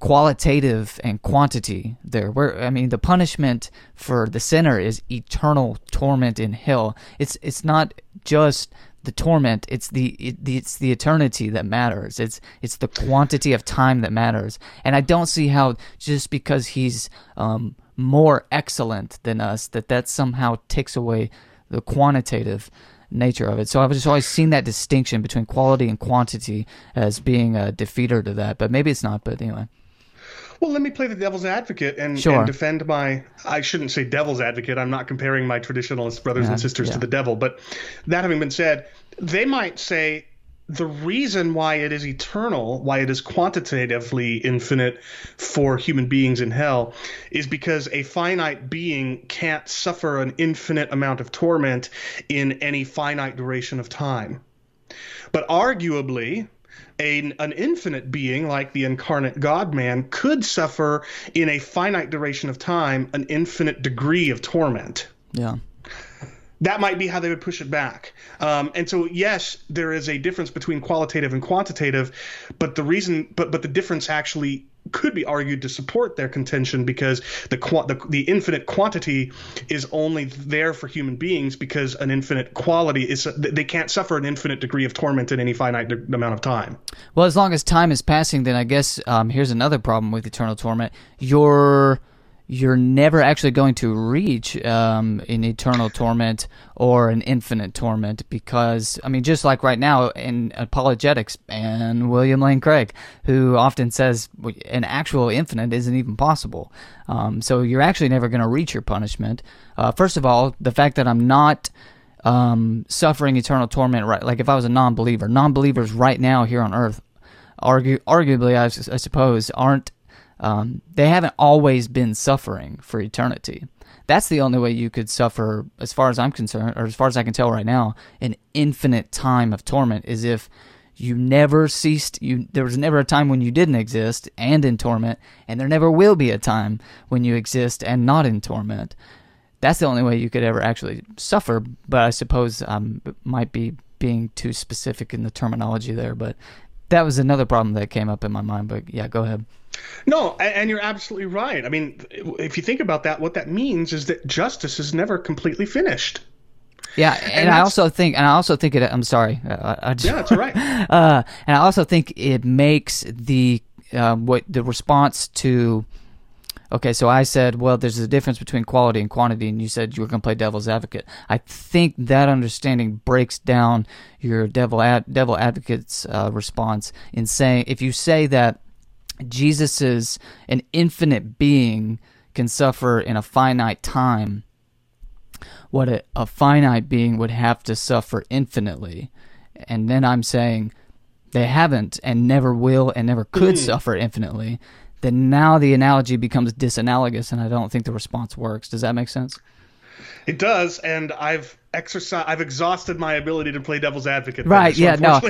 qualitative and quantity there. Where I mean, the punishment for the sinner is eternal torment in hell. It's it's not just the torment; it's the, it, it's the eternity that matters. It's it's the quantity of time that matters. And I don't see how just because he's um, more excellent than us that that somehow takes away the quantitative nature of it. So I've just always seen that distinction between quality and quantity as being a defeater to that. But maybe it's not. But anyway. Well, let me play the devil's advocate and, sure. and, defend my. I shouldn't say devil's advocate. I'm not comparing my traditionalist brothers yeah, and sisters yeah. to the devil. But that having been said, they might say the reason why it is eternal, why it is quantitatively infinite for human beings in hell, is because a finite being can't suffer an infinite amount of torment in any finite duration of time. But arguably, a, an infinite being like the incarnate God man could suffer in a finite duration of time an infinite degree of torment. Yeah that might be how they would push it back. Um, and so, yes, there is a difference between qualitative and quantitative, but the reason, but but the difference actually could be argued to support their contention because the, the the infinite quantity is only there for human beings because an infinite quality is they can't suffer an infinite degree of torment in any finite amount of time. Well, as long as time is passing, then I guess um, here's another problem with eternal torment: your you're never actually going to reach um, an eternal torment or an infinite torment because, I mean, just like right now in apologetics and William Lane Craig, who often says an actual infinite isn't even possible. Um, so you're actually never going to reach your punishment. Uh, first of all, the fact that I'm not. Um, suffering eternal torment, right? Like if I was a non-believer, non-believers right now here on Earth, argue, arguably, I, I suppose, aren't um, they haven't always been suffering for eternity. That's the only way you could suffer, as far as I'm concerned, or as far as I can tell right now, an infinite time of torment is if you never ceased you there was never a time when you didn't exist and in torment and there never will be a time when you exist and not in torment that's the only way you could ever actually suffer but i suppose i um, might be being too specific in the terminology there but that was another problem that came up in my mind but yeah go ahead no, and you're absolutely right. I mean, if you think about that, what that means is that justice is never completely finished. Yeah, and, and I also think, and I also think it. I'm sorry. I, I just, yeah, that's all right. Uh, and I also think it makes the um, what the response to. Okay, so I said, well, there's a difference between quality and quantity, and you said you were going to play devil's advocate. I think that understanding breaks down your devil ad, devil advocate's uh, response in saying if you say that Jesus is an infinite being can suffer in a finite time what a, a, finite being would have to suffer infinitely. And then I'm saying they haven't and never will and never could mm. suffer infinitely. Then now the analogy becomes disanalogous, and I don't think the response works. Does that make sense? It does, and I've exercised, I've exhausted my ability to play devil's advocate. Right? Yeah. No.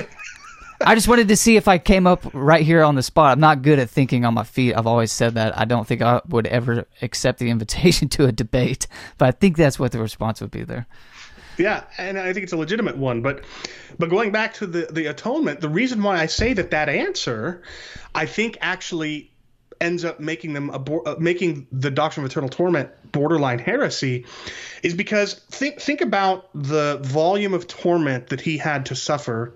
I just wanted to see if I came up right here on the spot. I'm not good at thinking on my feet. I've always said that. I don't think I would ever accept the invitation to a debate, but I think that's what the response would be there. Yeah, and I think it's a legitimate one. But but going back to the the atonement, the reason why I say that that answer, I think actually ends up making them abor- uh, making the doctrine of eternal torment borderline heresy is because think think about the volume of torment that he had to suffer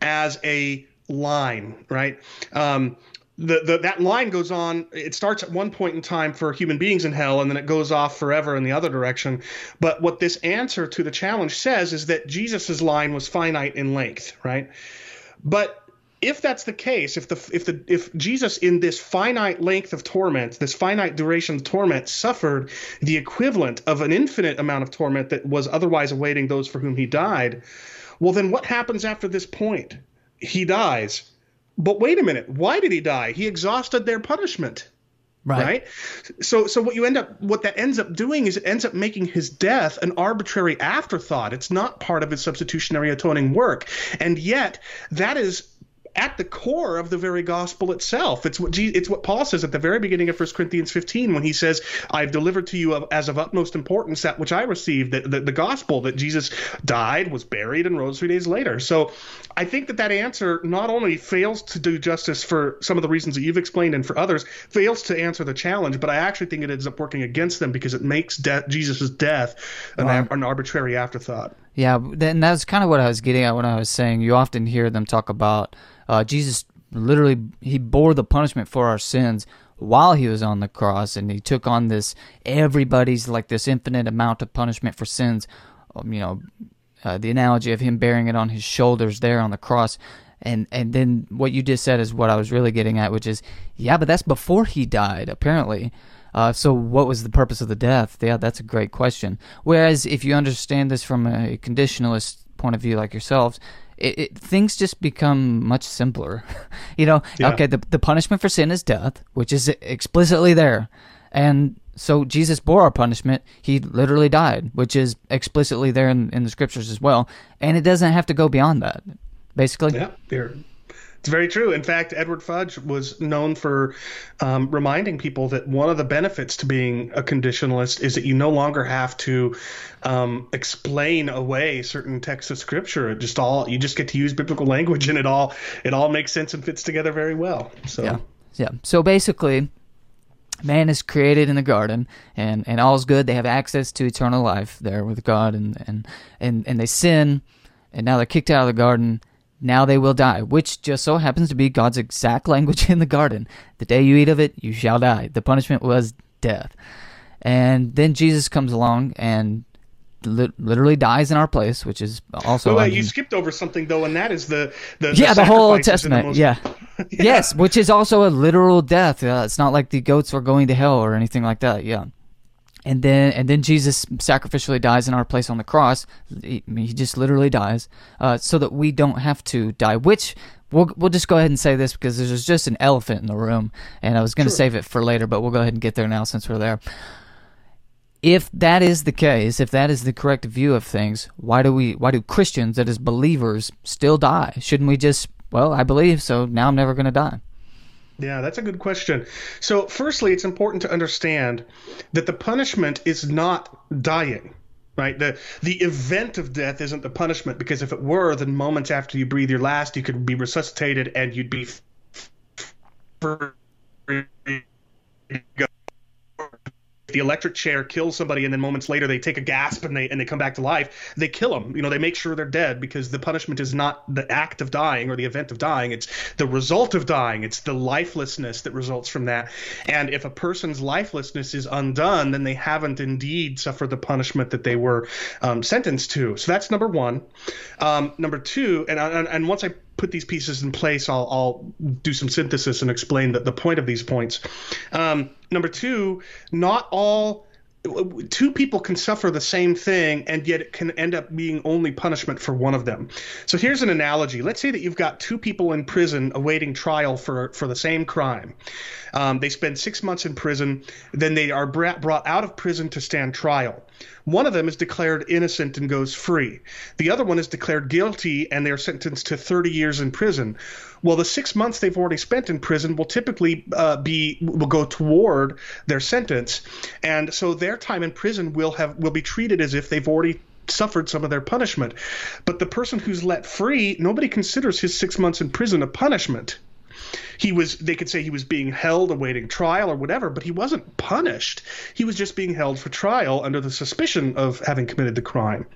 as a line, right? Um, the, the that line goes on it starts at one point in time for human beings in hell and then it goes off forever in the other direction but what this answer to the challenge says is that jesus's line was finite in length right but if that's the case if the if the if jesus in this finite length of torment this finite duration of torment suffered the equivalent of an infinite amount of torment that was otherwise awaiting those for whom he died well, then what happens after this point? He dies. But wait a minute. Why did he die? He exhausted their punishment. Right. right. So so what you end up what that ends up doing is it ends up making his death an arbitrary afterthought. It's not part of his substitutionary atoning work. And yet that is at the core of the very gospel itself. It's what it's what Paul says at the very beginning of 1 Corinthians 15 when he says, "I've delivered to you as of utmost importance that which I received, that the, the gospel that Jesus died, was buried, and rose three days later." So, I think that that answer not only fails to do justice for some of the reasons that you've explained and for others, fails to answer the challenge, but I actually think it ends up working against them because it makes de- Jesus' death an, wow. an arbitrary afterthought. Yeah, and that's kind of what I was getting at when I was saying you often hear them talk about uh, Jesus literally he bore the punishment for our sins while he was on the cross, and he took on this everybody's like this infinite amount of punishment for sins. Um, you know, uh, the analogy of him bearing it on his shoulders there on the cross. And and then what you just said is what I was really getting at, which is yeah, but that's before he died apparently. Uh, so what was the purpose of the death? Yeah, that's a great question. Whereas if you understand this from a conditionalist point of view like yourselves, it, it, things just become much simpler. you know, yeah. okay, the, the punishment for sin is death, which is explicitly there. And so Jesus bore our punishment. He literally died, which is explicitly there in, in the scriptures as well. And it doesn't have to go beyond that, basically. Yeah, it's very true. In fact, Edward Fudge was known for um, reminding people that one of the benefits to being a conditionalist is that you no longer have to um, explain away certain texts of scripture. It just all you just get to use biblical language, and it all it all makes sense and fits together very well. So yeah, yeah. So basically, man is created in the garden and and all's good they have access to eternal life there with god and and and, and they sin and now they're kicked out of the garden now they will die, which just so happens to be God's exact language in the garden. The day you eat of it, you shall die. The punishment was death. And then Jesus comes along and li- literally dies in our place, which is also. Well, wait, you skipped over something though, and that is the the yeah, the whole Old the Testament. most- Yeah. Yes, which is also a literal death. Uh, it's not like the goats are going to hell or anything like that. Yeah. And then and then Jesus sacrificially dies in our place on the cross. He, he just literally dies, uh, so that we don't have to die. Which we'll we'll just go ahead and say this because there's just an elephant in the room, and I was going to Sure. save it for later, but we'll go ahead and get there now since we're there. If that is the case, if that is the correct view of things, why do we why do Christians that is believers still die? Shouldn't we just well, I believe so, now I'm never going to die. Yeah, that's a good question. So, firstly, it's important to understand that the punishment is not dying. Right, the the event of death isn't the punishment because if it were, then moments after you breathe your last, you could be resuscitated and you'd be free. The electric chair kills somebody and then moments later they take a gasp and they and they come back to life they kill them you know they make sure they're dead because the punishment is not the act of dying or the event of dying. It's the result of dying. It's the lifelessness that results from that. And if a person's lifelessness is undone then they haven't indeed suffered the punishment that they were um, sentenced to. So that's number one. Um, number two and, and and once i put these pieces in place, I'll, I'll do some synthesis and explain the, the point of these points. Um, number two, not all two people can suffer the same thing and yet it can end up being only punishment for one of them. So here's an analogy. Let's say that you've got two people in prison awaiting trial for for the same crime. Um, they spend six months in prison then they are brought out of prison to stand trial. One of them is declared innocent and goes free. The other one is declared guilty and they're sentenced to 30 years in prison well, the six months they've already spent in prison will typically uh, be will go toward their sentence, and so their time in prison will have will be treated as if they've already suffered some of their punishment. But the person who's let free, nobody considers his six months in prison a punishment. He was they could say he was being held awaiting trial or whatever, but he wasn't punished. He was just being held for trial under the suspicion of having committed the crime.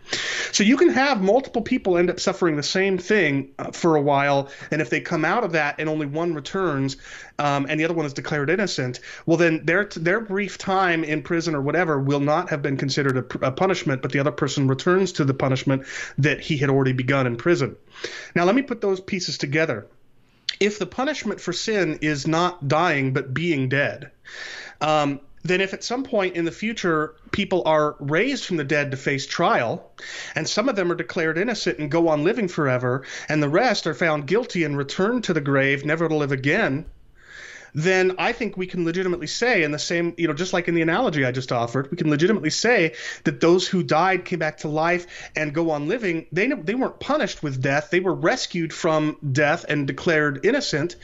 So you can have multiple people end up suffering the same thing uh, for a while, and if they come out of that and only one returns, um, and the other one is declared innocent, well then their their brief time in prison or whatever will not have been considered a, a punishment, but the other person returns to the punishment that he had already begun in prison. Now let me put those pieces together if the punishment for sin is not dying but being dead, um, then if at some point in the future people are raised from the dead to face trial, and some of them are declared innocent and go on living forever, and the rest are found guilty and returned to the grave, never to live again, then I think we can legitimately say, in the same, you know, just like in the analogy I just offered, we can legitimately say that those who died came back to life and go on living. They they weren't punished with death; they were rescued from death and declared innocent.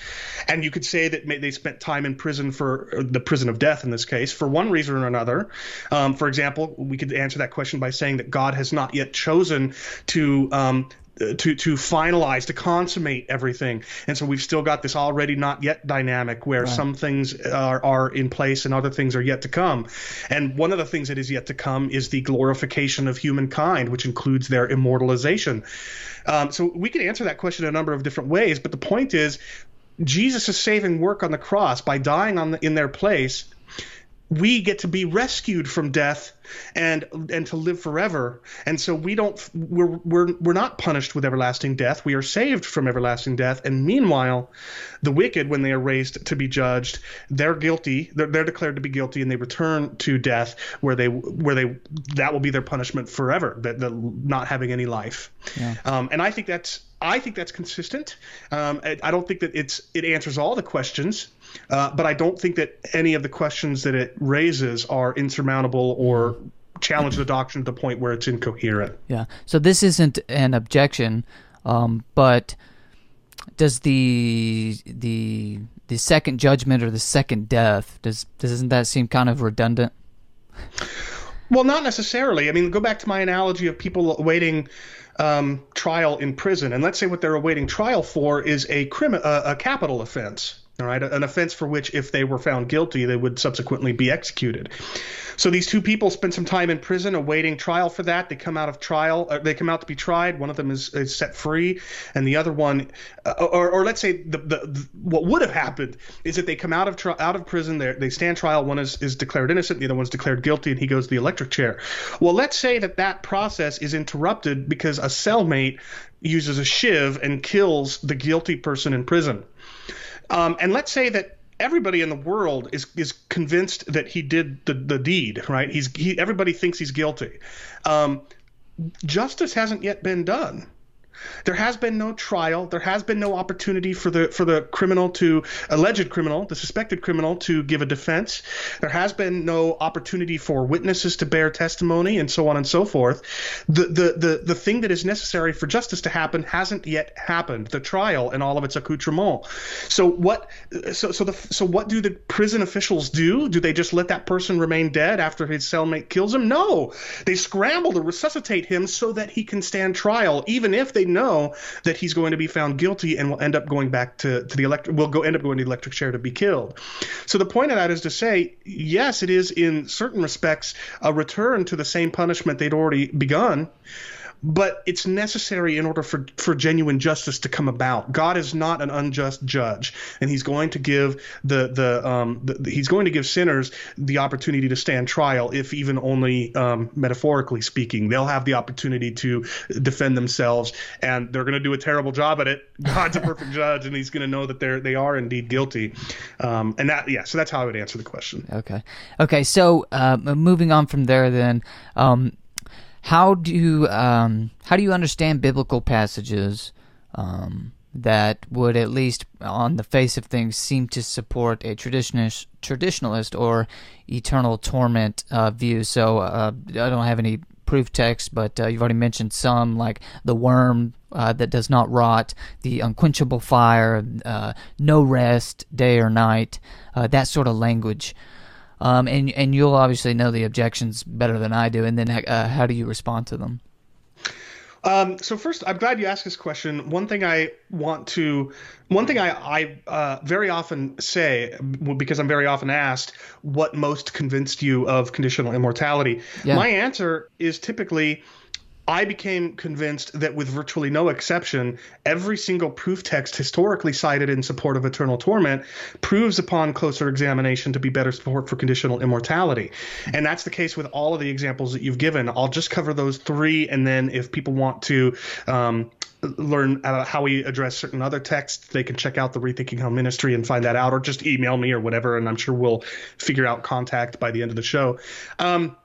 And you could say that they spent time in prison for the prison of death in this case for one reason or another. Um, for example, we could answer that question by saying that God has not yet chosen to um, to to finalize to consummate everything. And so we've still got this already not yet dynamic where some things are, are in place and other things are yet to come. And one of the things that is yet to come is the glorification of humankind which includes their immortalization. Um, so we could answer that question a number of different ways but the point is jesus' is saving work on the cross by dying on the, in their place we get to be rescued from death and and to live forever. And so we don't we're we're we're not punished with everlasting death. We are saved from everlasting death. And meanwhile the wicked when they are raised to be judged they're guilty. They're, they're declared to be guilty and they return to death where they where they that will be their punishment forever that the not having any life. Yeah. um, and i think that's I think that's consistent. Um, I, I don't think that it's it answers all the questions, uh, but I don't think that any of the questions that it raises are insurmountable or challenge the doctrine to the point where it's incoherent. Yeah. So this isn't an objection, um, but does the the the second judgment or the second death does doesn't that seem kind of redundant? Well, not necessarily. I mean, go back to my analogy of people awaiting um, trial in prison, and let's say what they're awaiting trial for is a crim- a, a capital offense. All right, an offense for which, if they were found guilty, they would subsequently be executed. So these two people spend some time in prison awaiting trial for that. They come out of trial, uh, they come out to be tried. One of them is, is set free, and the other one, uh, or, or let's say the, the, the, what would have happened is that they come out of tri- out of prison, they stand trial. One is, is declared innocent, the other one's declared guilty, and he goes to the electric chair. Well, let's say that that process is interrupted because a cellmate uses a shiv and kills the guilty person in prison. Um, and let's say that everybody in the world is is convinced that he did the, the deed, right? He's he, everybody thinks he's guilty. Um, justice hasn't yet been done. There has been no trial. There has been no opportunity for the for the criminal to alleged criminal, the suspected criminal, to give a defense. There has been no opportunity for witnesses to bear testimony, and so on and so forth. The the the the thing that is necessary for justice to happen hasn't yet happened. The trial and all of its accoutrement. So what? So so the so what do the prison officials do? Do they just let that person remain dead after his cellmate kills him? No, they scramble to resuscitate him so that he can stand trial, even if they know that he's going to be found guilty and will end up going back to, to the electric will go end up going to the electric chair to be killed. So the point of that is to say, yes, it is in certain respects a return to the same punishment they'd already begun, but it's necessary in order for, for genuine justice to come about. God is not an unjust judge, and He's going to give the the, um, the He's going to give sinners the opportunity to stand trial, if even only um, metaphorically speaking. They'll have the opportunity to defend themselves, and they're going to do a terrible job at it. God's a perfect judge, and He's going to know that they're they are indeed guilty. Um, and that yeah, so that's how I would answer the question. Okay, okay. So uh, moving on from there, then. How do um, how do you understand biblical passages um, that would at least on the face of things seem to support a traditionalist traditionalist or eternal torment uh, view? So uh, I don't have any proof text but uh, you've already mentioned some like the worm uh, that does not rot the unquenchable fire uh, no rest day or night uh, that sort of language um, and and you'll obviously know the objections better than I do. And then uh, how do you respond to them? Um, so first, I'm glad you asked this question. One thing I want to, one thing I, I uh, very often say, because I'm very often asked, what most convinced you of conditional immortality? Yeah. My answer is typically I became convinced that with virtually no exception, every single proof text historically cited in support of eternal torment proves upon closer examination to be better support for conditional immortality. And that's the case with all of the examples that you've given. I'll just cover those three, and then if people want to um, learn how we address certain other texts, they can check out the Rethinking Hell Ministry and find that out, or just email me or whatever, and I'm sure we'll figure out contact by the end of the show. Um,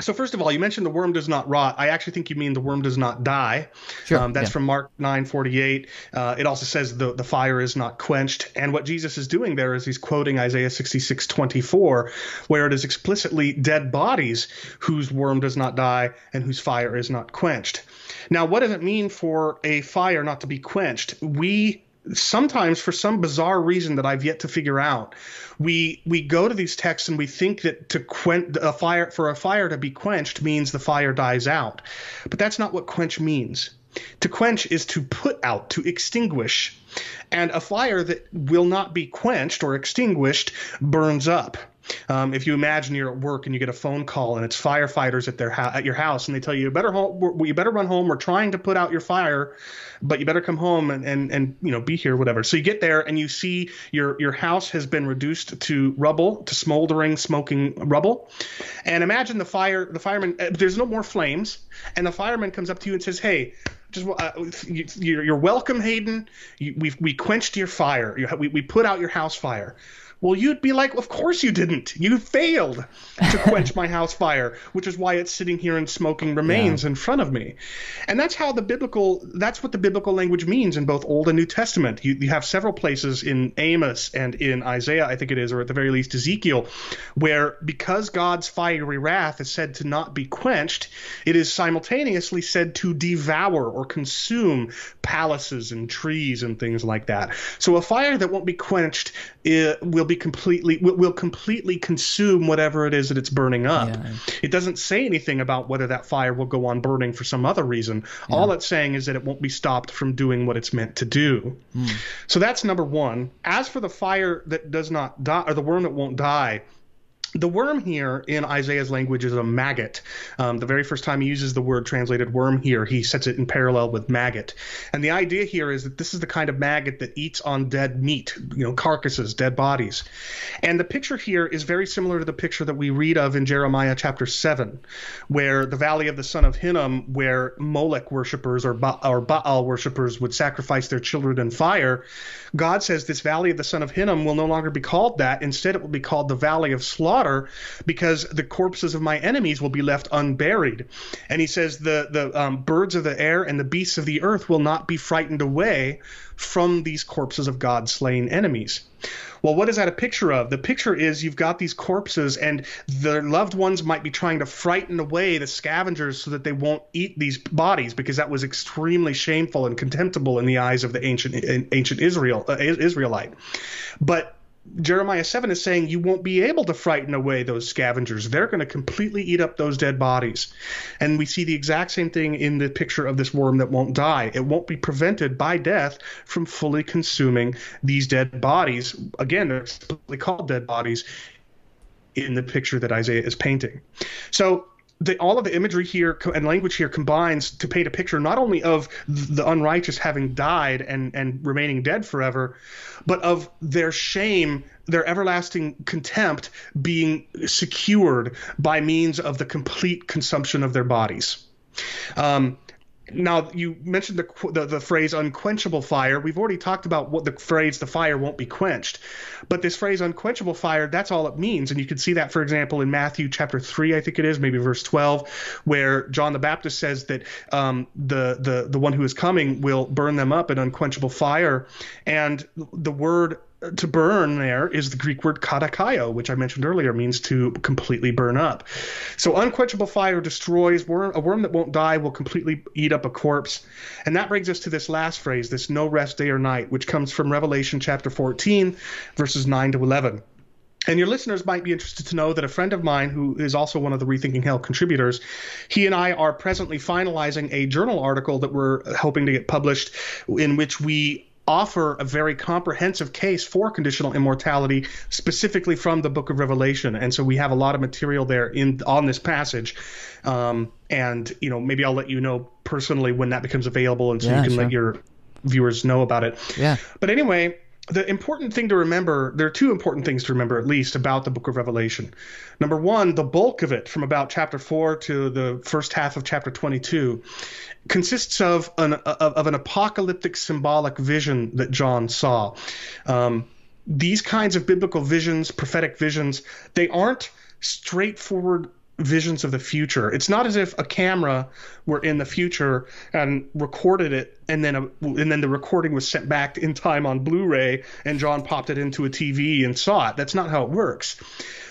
so first of all, you mentioned the worm does not rot. I actually think you mean the worm does not die. Sure, um, that's yeah. from Mark 9:48. Uh, it also says the the fire is not quenched. And what Jesus is doing there is he's quoting Isaiah 66:24, where it is explicitly dead bodies whose worm does not die and whose fire is not quenched. Now, what does it mean for a fire not to be quenched? We sometimes for some bizarre reason that I've yet to figure out, we we go to these texts and we think that to quench a fire for a fire to be quenched means the fire dies out. But that's not what quench means. To quench is to put out, to extinguish. And a fire that will not be quenched or extinguished burns up. Um, if you imagine you're at work and you get a phone call and it's firefighters at their at your house and they tell you you better home, you better run home. We're trying to put out your fire, but you better come home and, and and you know be here, whatever. So you get there and you see your your house has been reduced to rubble, to smoldering, smoking rubble. And imagine the fire, the fireman. Uh, there's no more flames, and the fireman comes up to you and says, "Hey." Just, uh, you, are welcome, Haden. You, we we quenched your fire. You, we, we put out your house fire. Well, you'd be like, of course you didn't. You failed to quench my house fire, which is why it's sitting here and smoking remains yeah. in front of me. And that's how the biblical, that's what the biblical language means in both Old and New Testament. You, you have several places in Amos and in Isaiah, I think it is, or at the very least Ezekiel, where because God's fiery wrath is said to not be quenched, it is simultaneously said to devour or consume palaces and trees and things like that. So a fire that won't be quenched will be completely will, will completely consume whatever it is that it's burning up. Yeah. It doesn't say anything about whether that fire will go on burning for some other reason. Yeah. All it's saying is that it won't be stopped from doing what it's meant to do. Mm. So that's number one. As for the fire that does not die, or the worm that won't die, the worm here in Isaiah's language is a maggot. Um, the very first time he uses the word translated worm here, he sets it in parallel with maggot. And the idea here is that this is the kind of maggot that eats on dead meat, you know, carcasses, dead bodies. And the picture here is very similar to the picture that we read of in Jeremiah chapter 7, where the valley of the son of Hinnom, where Molech worshippers or, ba- or Baal worshippers would sacrifice their children in fire. God says this valley of the son of Hinnom will no longer be called that. Instead, it will be called the valley of slaughter slaughter because the corpses of my enemies will be left unburied. And he says the the um, birds of the air and the beasts of the earth will not be frightened away from these corpses of God's slain enemies. Well, what is that a picture of? The picture is you've got these corpses, and their loved ones might be trying to frighten away the scavengers so that they won't eat these bodies, because that was extremely shameful and contemptible in the eyes of the ancient ancient Israel uh, Israelite. But Jeremiah 7 is saying you won't be able to frighten away those scavengers. They're going to completely eat up those dead bodies. And we see the exact same thing in the picture of this worm that won't die. It won't be prevented by death from fully consuming these dead bodies. Again, they're explicitly called dead bodies in the picture that Isaiah is painting. So the, all of the imagery here and language here combines to paint a picture not only of the unrighteous having died and, and remaining dead forever, but of their shame, their everlasting contempt being secured by means of the complete consumption of their bodies. Um, now you mentioned the, the, the phrase unquenchable fire. We've already talked about what the phrase the fire won't be quenched, but this phrase unquenchable fire that's all it means, and you can see that for example in Matthew chapter three, I think it is, maybe verse twelve, where John the Baptist says that um, the the the one who is coming will burn them up in unquenchable fire, and the word to burn there is the Greek word katakaio, which I mentioned earlier, means to completely burn up. So unquenchable fire destroys worm, a worm that won't die will completely eat up a corpse. And that brings us to this last phrase, this no rest day or night, which comes from Revelation chapter 14, verses 9 to 11. And your listeners might be interested to know that a friend of mine, who is also one of the Rethinking Hell contributors, he and I are presently finalizing a journal article that we're hoping to get published in which we offer a very comprehensive case for conditional immortality specifically from the book of revelation. And so we have a lot of material there in on this passage. Um, and you know maybe i'll let you know personally when that becomes available and so yeah, you can sure. let your viewers know about it. Yeah. But anyway the important thing to remember there are two important things to remember at least about the book of revelation. Number one the bulk of it from about chapter 4 to the first half of chapter 22 consists of an of, an apocalyptic symbolic vision that john saw. Um, these kinds of biblical visions prophetic visions they aren't straightforward visions of the future. It's not as if a camera were in the future and recorded it, and then a, and then the recording was sent back in time on Blu-ray, and John popped it into a TV and saw it. That's not how it works.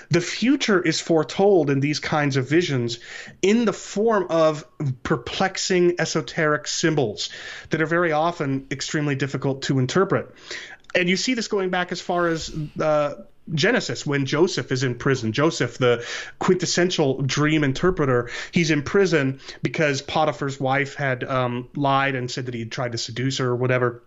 The future is foretold in these kinds of visions in the form of perplexing esoteric symbols that are very often extremely difficult to interpret and you see this going back as far as uh, Genesis when Joseph is in prison. Joseph, the quintessential dream interpreter, he's in prison because Potiphar's wife had um, lied and said that he tried to seduce her or whatever.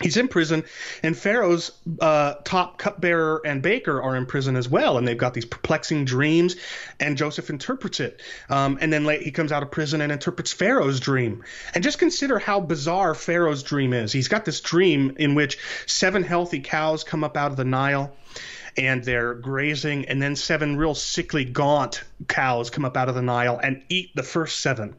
He's in prison, and Pharaoh's uh, top cupbearer and baker are in prison as well, and they've got these perplexing dreams. And Joseph interprets it, um, and then late, he comes out of prison and interprets Pharaoh's dream. And just consider how bizarre Pharaoh's dream is. He's got this dream in which seven healthy cows come up out of the Nile and they're grazing, and then seven real sickly, gaunt cows come up out of the Nile and eat the first seven.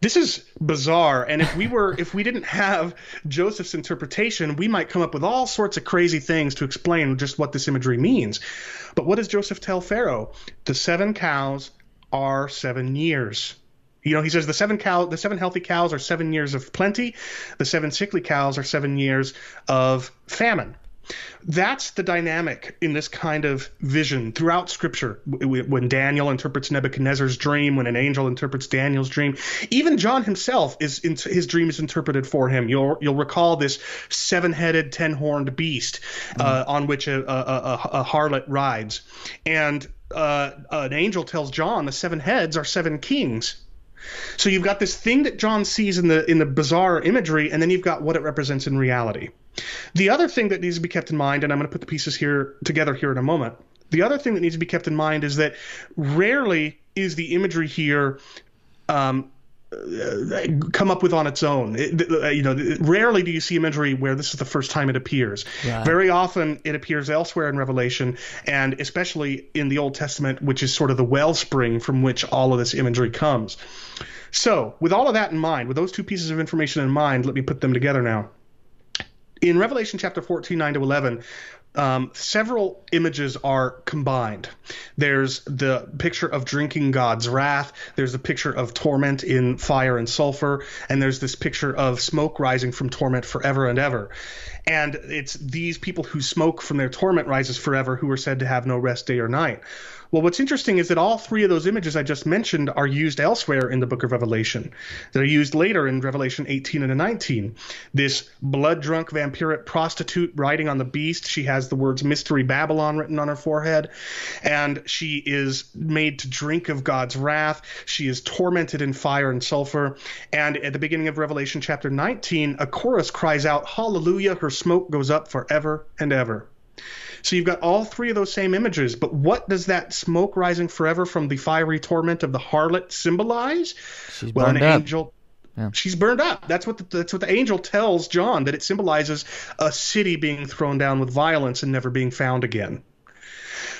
This is bizarre, and if we were, if we didn't have Joseph's interpretation, we might come up with all sorts of crazy things to explain just what this imagery means. But what does Joseph tell Pharaoh? The seven cows are seven years. You know, he says the seven cow, the seven healthy cows are seven years of plenty. The seven sickly cows are seven years of famine. That's the dynamic in this kind of vision throughout Scripture. When Daniel interprets Nebuchadnezzar's dream, when an angel interprets Daniel's dream, even John himself is his dream is interpreted for him. You'll you'll recall this seven-headed, ten-horned beast uh, mm-hmm. on which a, a, a, a harlot rides, and uh, an angel tells John the seven heads are seven kings. So you've got this thing that John sees in the in the bizarre imagery, and then you've got what it represents in reality. The other thing that needs to be kept in mind, and I'm going to put the pieces here together here in a moment. The other thing that needs to be kept in mind is that rarely is the imagery here um, uh, come up with on its own. It, uh, you know, rarely do you see imagery where this is the first time it appears. Right. Very often it appears elsewhere in Revelation, and especially in the Old Testament, which is sort of the wellspring from which all of this imagery comes. So, with all of that in mind, with those two pieces of information in mind, let me put them together now in Revelation chapter 14, 9 to 11, um, several images are combined. There's the picture of drinking God's wrath. There's a picture of torment in fire and sulfur, and there's this picture of smoke rising from torment forever and ever. And it's these people who smoke from their torment rises forever who are said to have no rest day or night. Well, what's interesting is that all three of those images I just mentioned are used elsewhere in the book of Revelation. They're used later in Revelation 18 and 19. This blood drunk vampiric prostitute riding on the beast, she has the words Mystery Babylon written on her forehead, and she is made to drink of God's wrath. She is tormented in fire and sulfur. And at the beginning of Revelation chapter 19, a chorus cries out, Hallelujah, her smoke goes up forever and ever. So you've got all three of those same images, but what does that smoke rising forever from the fiery torment of the harlot symbolize? She's well, an up. angel. Yeah. She's burned up. That's what the, that's what the angel tells John that it symbolizes a city being thrown down with violence and never being found again.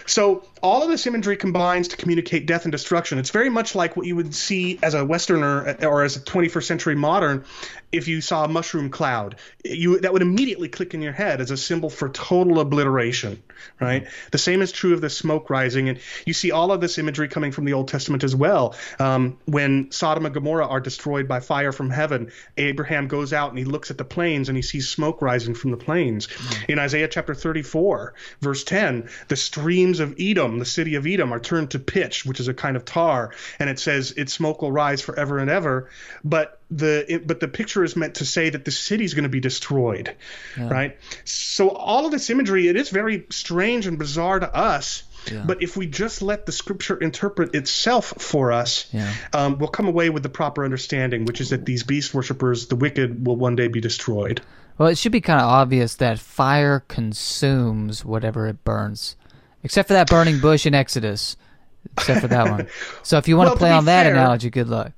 So all of this imagery combines to communicate death and destruction. It's very much like what you would see as a Westerner or as a 21st century modern if you saw a mushroom cloud. You that would immediately click in your head as a symbol for total obliteration, right? The same is true of the smoke rising, and you see all of this imagery coming from the Old Testament as well. Um, when Sodom and Gomorrah are destroyed by fire from heaven, Abraham goes out and he looks at the plains and he sees smoke rising from the plains. Mm-hmm. In Isaiah chapter 34, verse 10, the streams of Edom, the city of Edom, are turned to pitch, which is a kind of tar, and it says its smoke will rise forever and ever. But the it, but the picture is meant to say that the city is going to be destroyed, yeah. right? So all of this imagery, it is very strange and bizarre to us. Yeah. But if we just let the scripture interpret itself for us, yeah. um, we'll come away with the proper understanding, which is that these beast worshippers, the wicked, will one day be destroyed. Well, it should be kind of obvious that fire consumes whatever it burns, except for that burning bush in Exodus. Except for that one. So if you want well, to play on that fair, analogy, good luck.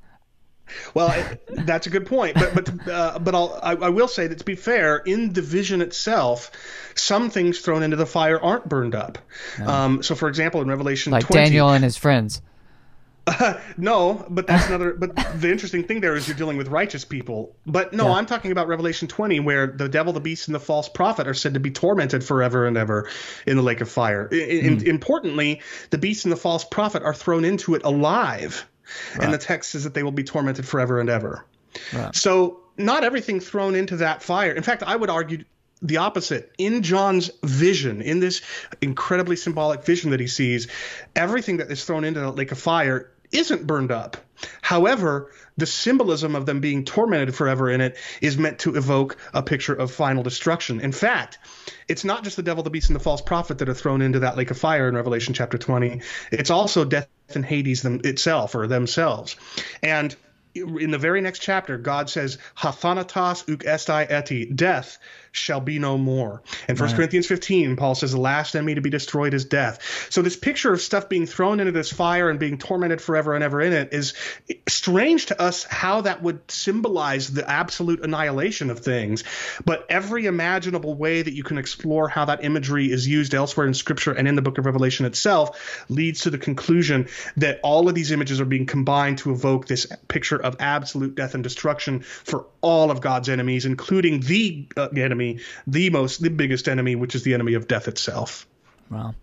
Well, that's a good point, but but uh, but I'll, I, I will say that to be fair, in Division itself, some things thrown into the fire aren't burned up. No. Um, so, for example, in Revelation, like 20, Daniel and his friends. Uh, no, but that's another. But the interesting thing there is you're dealing with righteous people. But no, yeah. I'm talking about Revelation 20, where the devil, the beast, and the false prophet are said to be tormented forever and ever in the lake of fire. Mm. importantly, the beast and the false prophet are thrown into it alive. Right. And the text says that they will be tormented forever and ever. Right. So, not everything thrown into that fire. In fact, I would argue the opposite. In John's vision, in this incredibly symbolic vision that he sees, everything that is thrown into the lake of fire isn't burned up. However, the symbolism of them being tormented forever in it is meant to evoke a picture of final destruction. In fact, it's not just the devil, the beast, and the false prophet that are thrown into that lake of fire in Revelation chapter 20. It's also death and Hades them, itself or themselves. And in the very next chapter, God says, Hathanatos uk estai eti, death shall be no more. And First right. Corinthians 15, Paul says the last enemy to be destroyed is death. So this picture of stuff being thrown into this fire and being tormented forever and ever in it is strange to us how that would symbolize the absolute annihilation of things. But every imaginable way that you can explore how that imagery is used elsewhere in Scripture and in the book of Revelation itself leads to the conclusion that all of these images are being combined to evoke this picture of absolute death and destruction for all of God's enemies, including the uh, enemy enemy, the most, the biggest enemy, which is the enemy of death itself. Wow.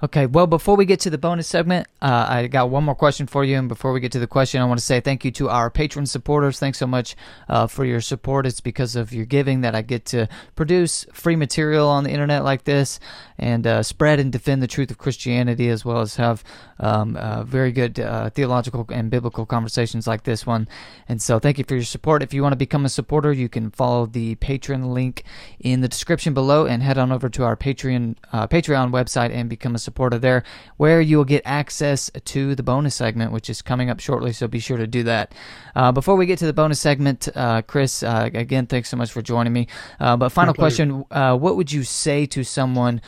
Okay. Well, before we get to the bonus segment, uh, I got one more question for you. And before we get to the question, I want to say thank you to our patron supporters. Thanks so much uh, for your support. It's because of your giving that I get to produce free material on the internet like this and uh, spread and defend the truth of Christianity, as well as have um, uh, very good uh, theological and biblical conversations like this one. And so, thank you for your support. If you want to become a supporter, you can follow the Patreon link in the description below and head on over to our Patreon uh, Patreon website and become a supporter there, where you will get access to the bonus segment, which is coming up shortly. So be sure to do that. Uh, before we get to the bonus segment, uh, Chris, uh, again, thanks so much for joining me. Uh, but final question: uh, What would you say to someone?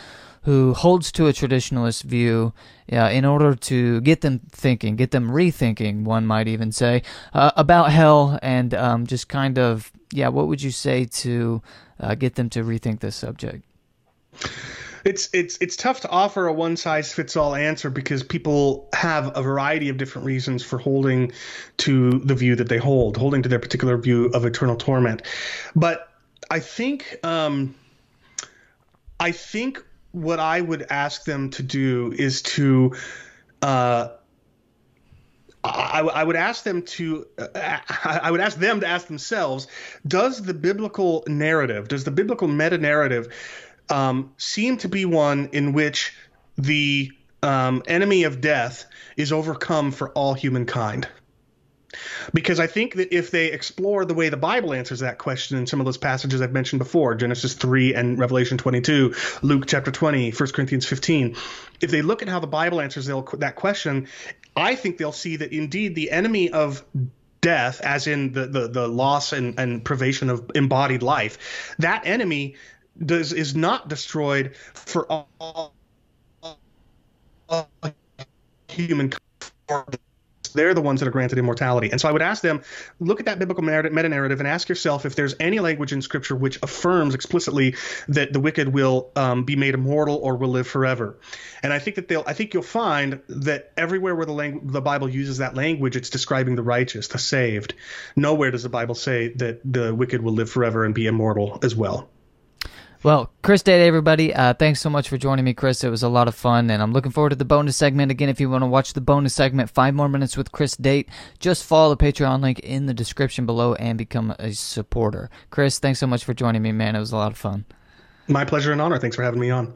who holds to a traditionalist view uh, in order to get them thinking, get them rethinking, one might even say, uh, about hell and um, just kind of, yeah, what would you say to uh, get them to rethink this subject? It's it's it's tough to offer a one size fits all answer because people have a variety of different reasons for holding to the view that they hold, holding to their particular view of eternal torment. But I think um, I think what I would ask them to do is to uh, I, I, would ask them to uh, I would ask them to ask themselves does the biblical narrative does the biblical meta narrative um, seem to be one in which the um, enemy of death is overcome for all humankind. Because I think that if they explore the way the Bible answers that question in some of those passages I've mentioned before, Genesis 3 and Revelation 22, Luke chapter 20, 1 Corinthians 15, if they look at how the Bible answers that question, I think they'll see that indeed the enemy of death, as in the, the, the loss and, and privation of embodied life, that enemy does is not destroyed for all, all human they're the ones that are granted immortality. And so I would ask them, look at that biblical meta narrative and ask yourself if there's any language in Scripture which affirms explicitly that the wicked will um, be made immortal or will live forever. And I think that they'll, I think you'll find that everywhere where the the Bible uses that language, it's describing the righteous, the saved. Nowhere does the Bible say that the wicked will live forever and be immortal as well. Well, Chris Date, everybody, uh, thanks so much for joining me, Chris. It was a lot of fun, and I'm looking forward to the bonus segment. Again, if you want to watch the bonus segment, five more minutes with Chris Date, just follow the Patreon link in the description below and become a supporter. Chris, thanks so much for joining me, man. It was a lot of fun. My pleasure and honor. Thanks for having me on.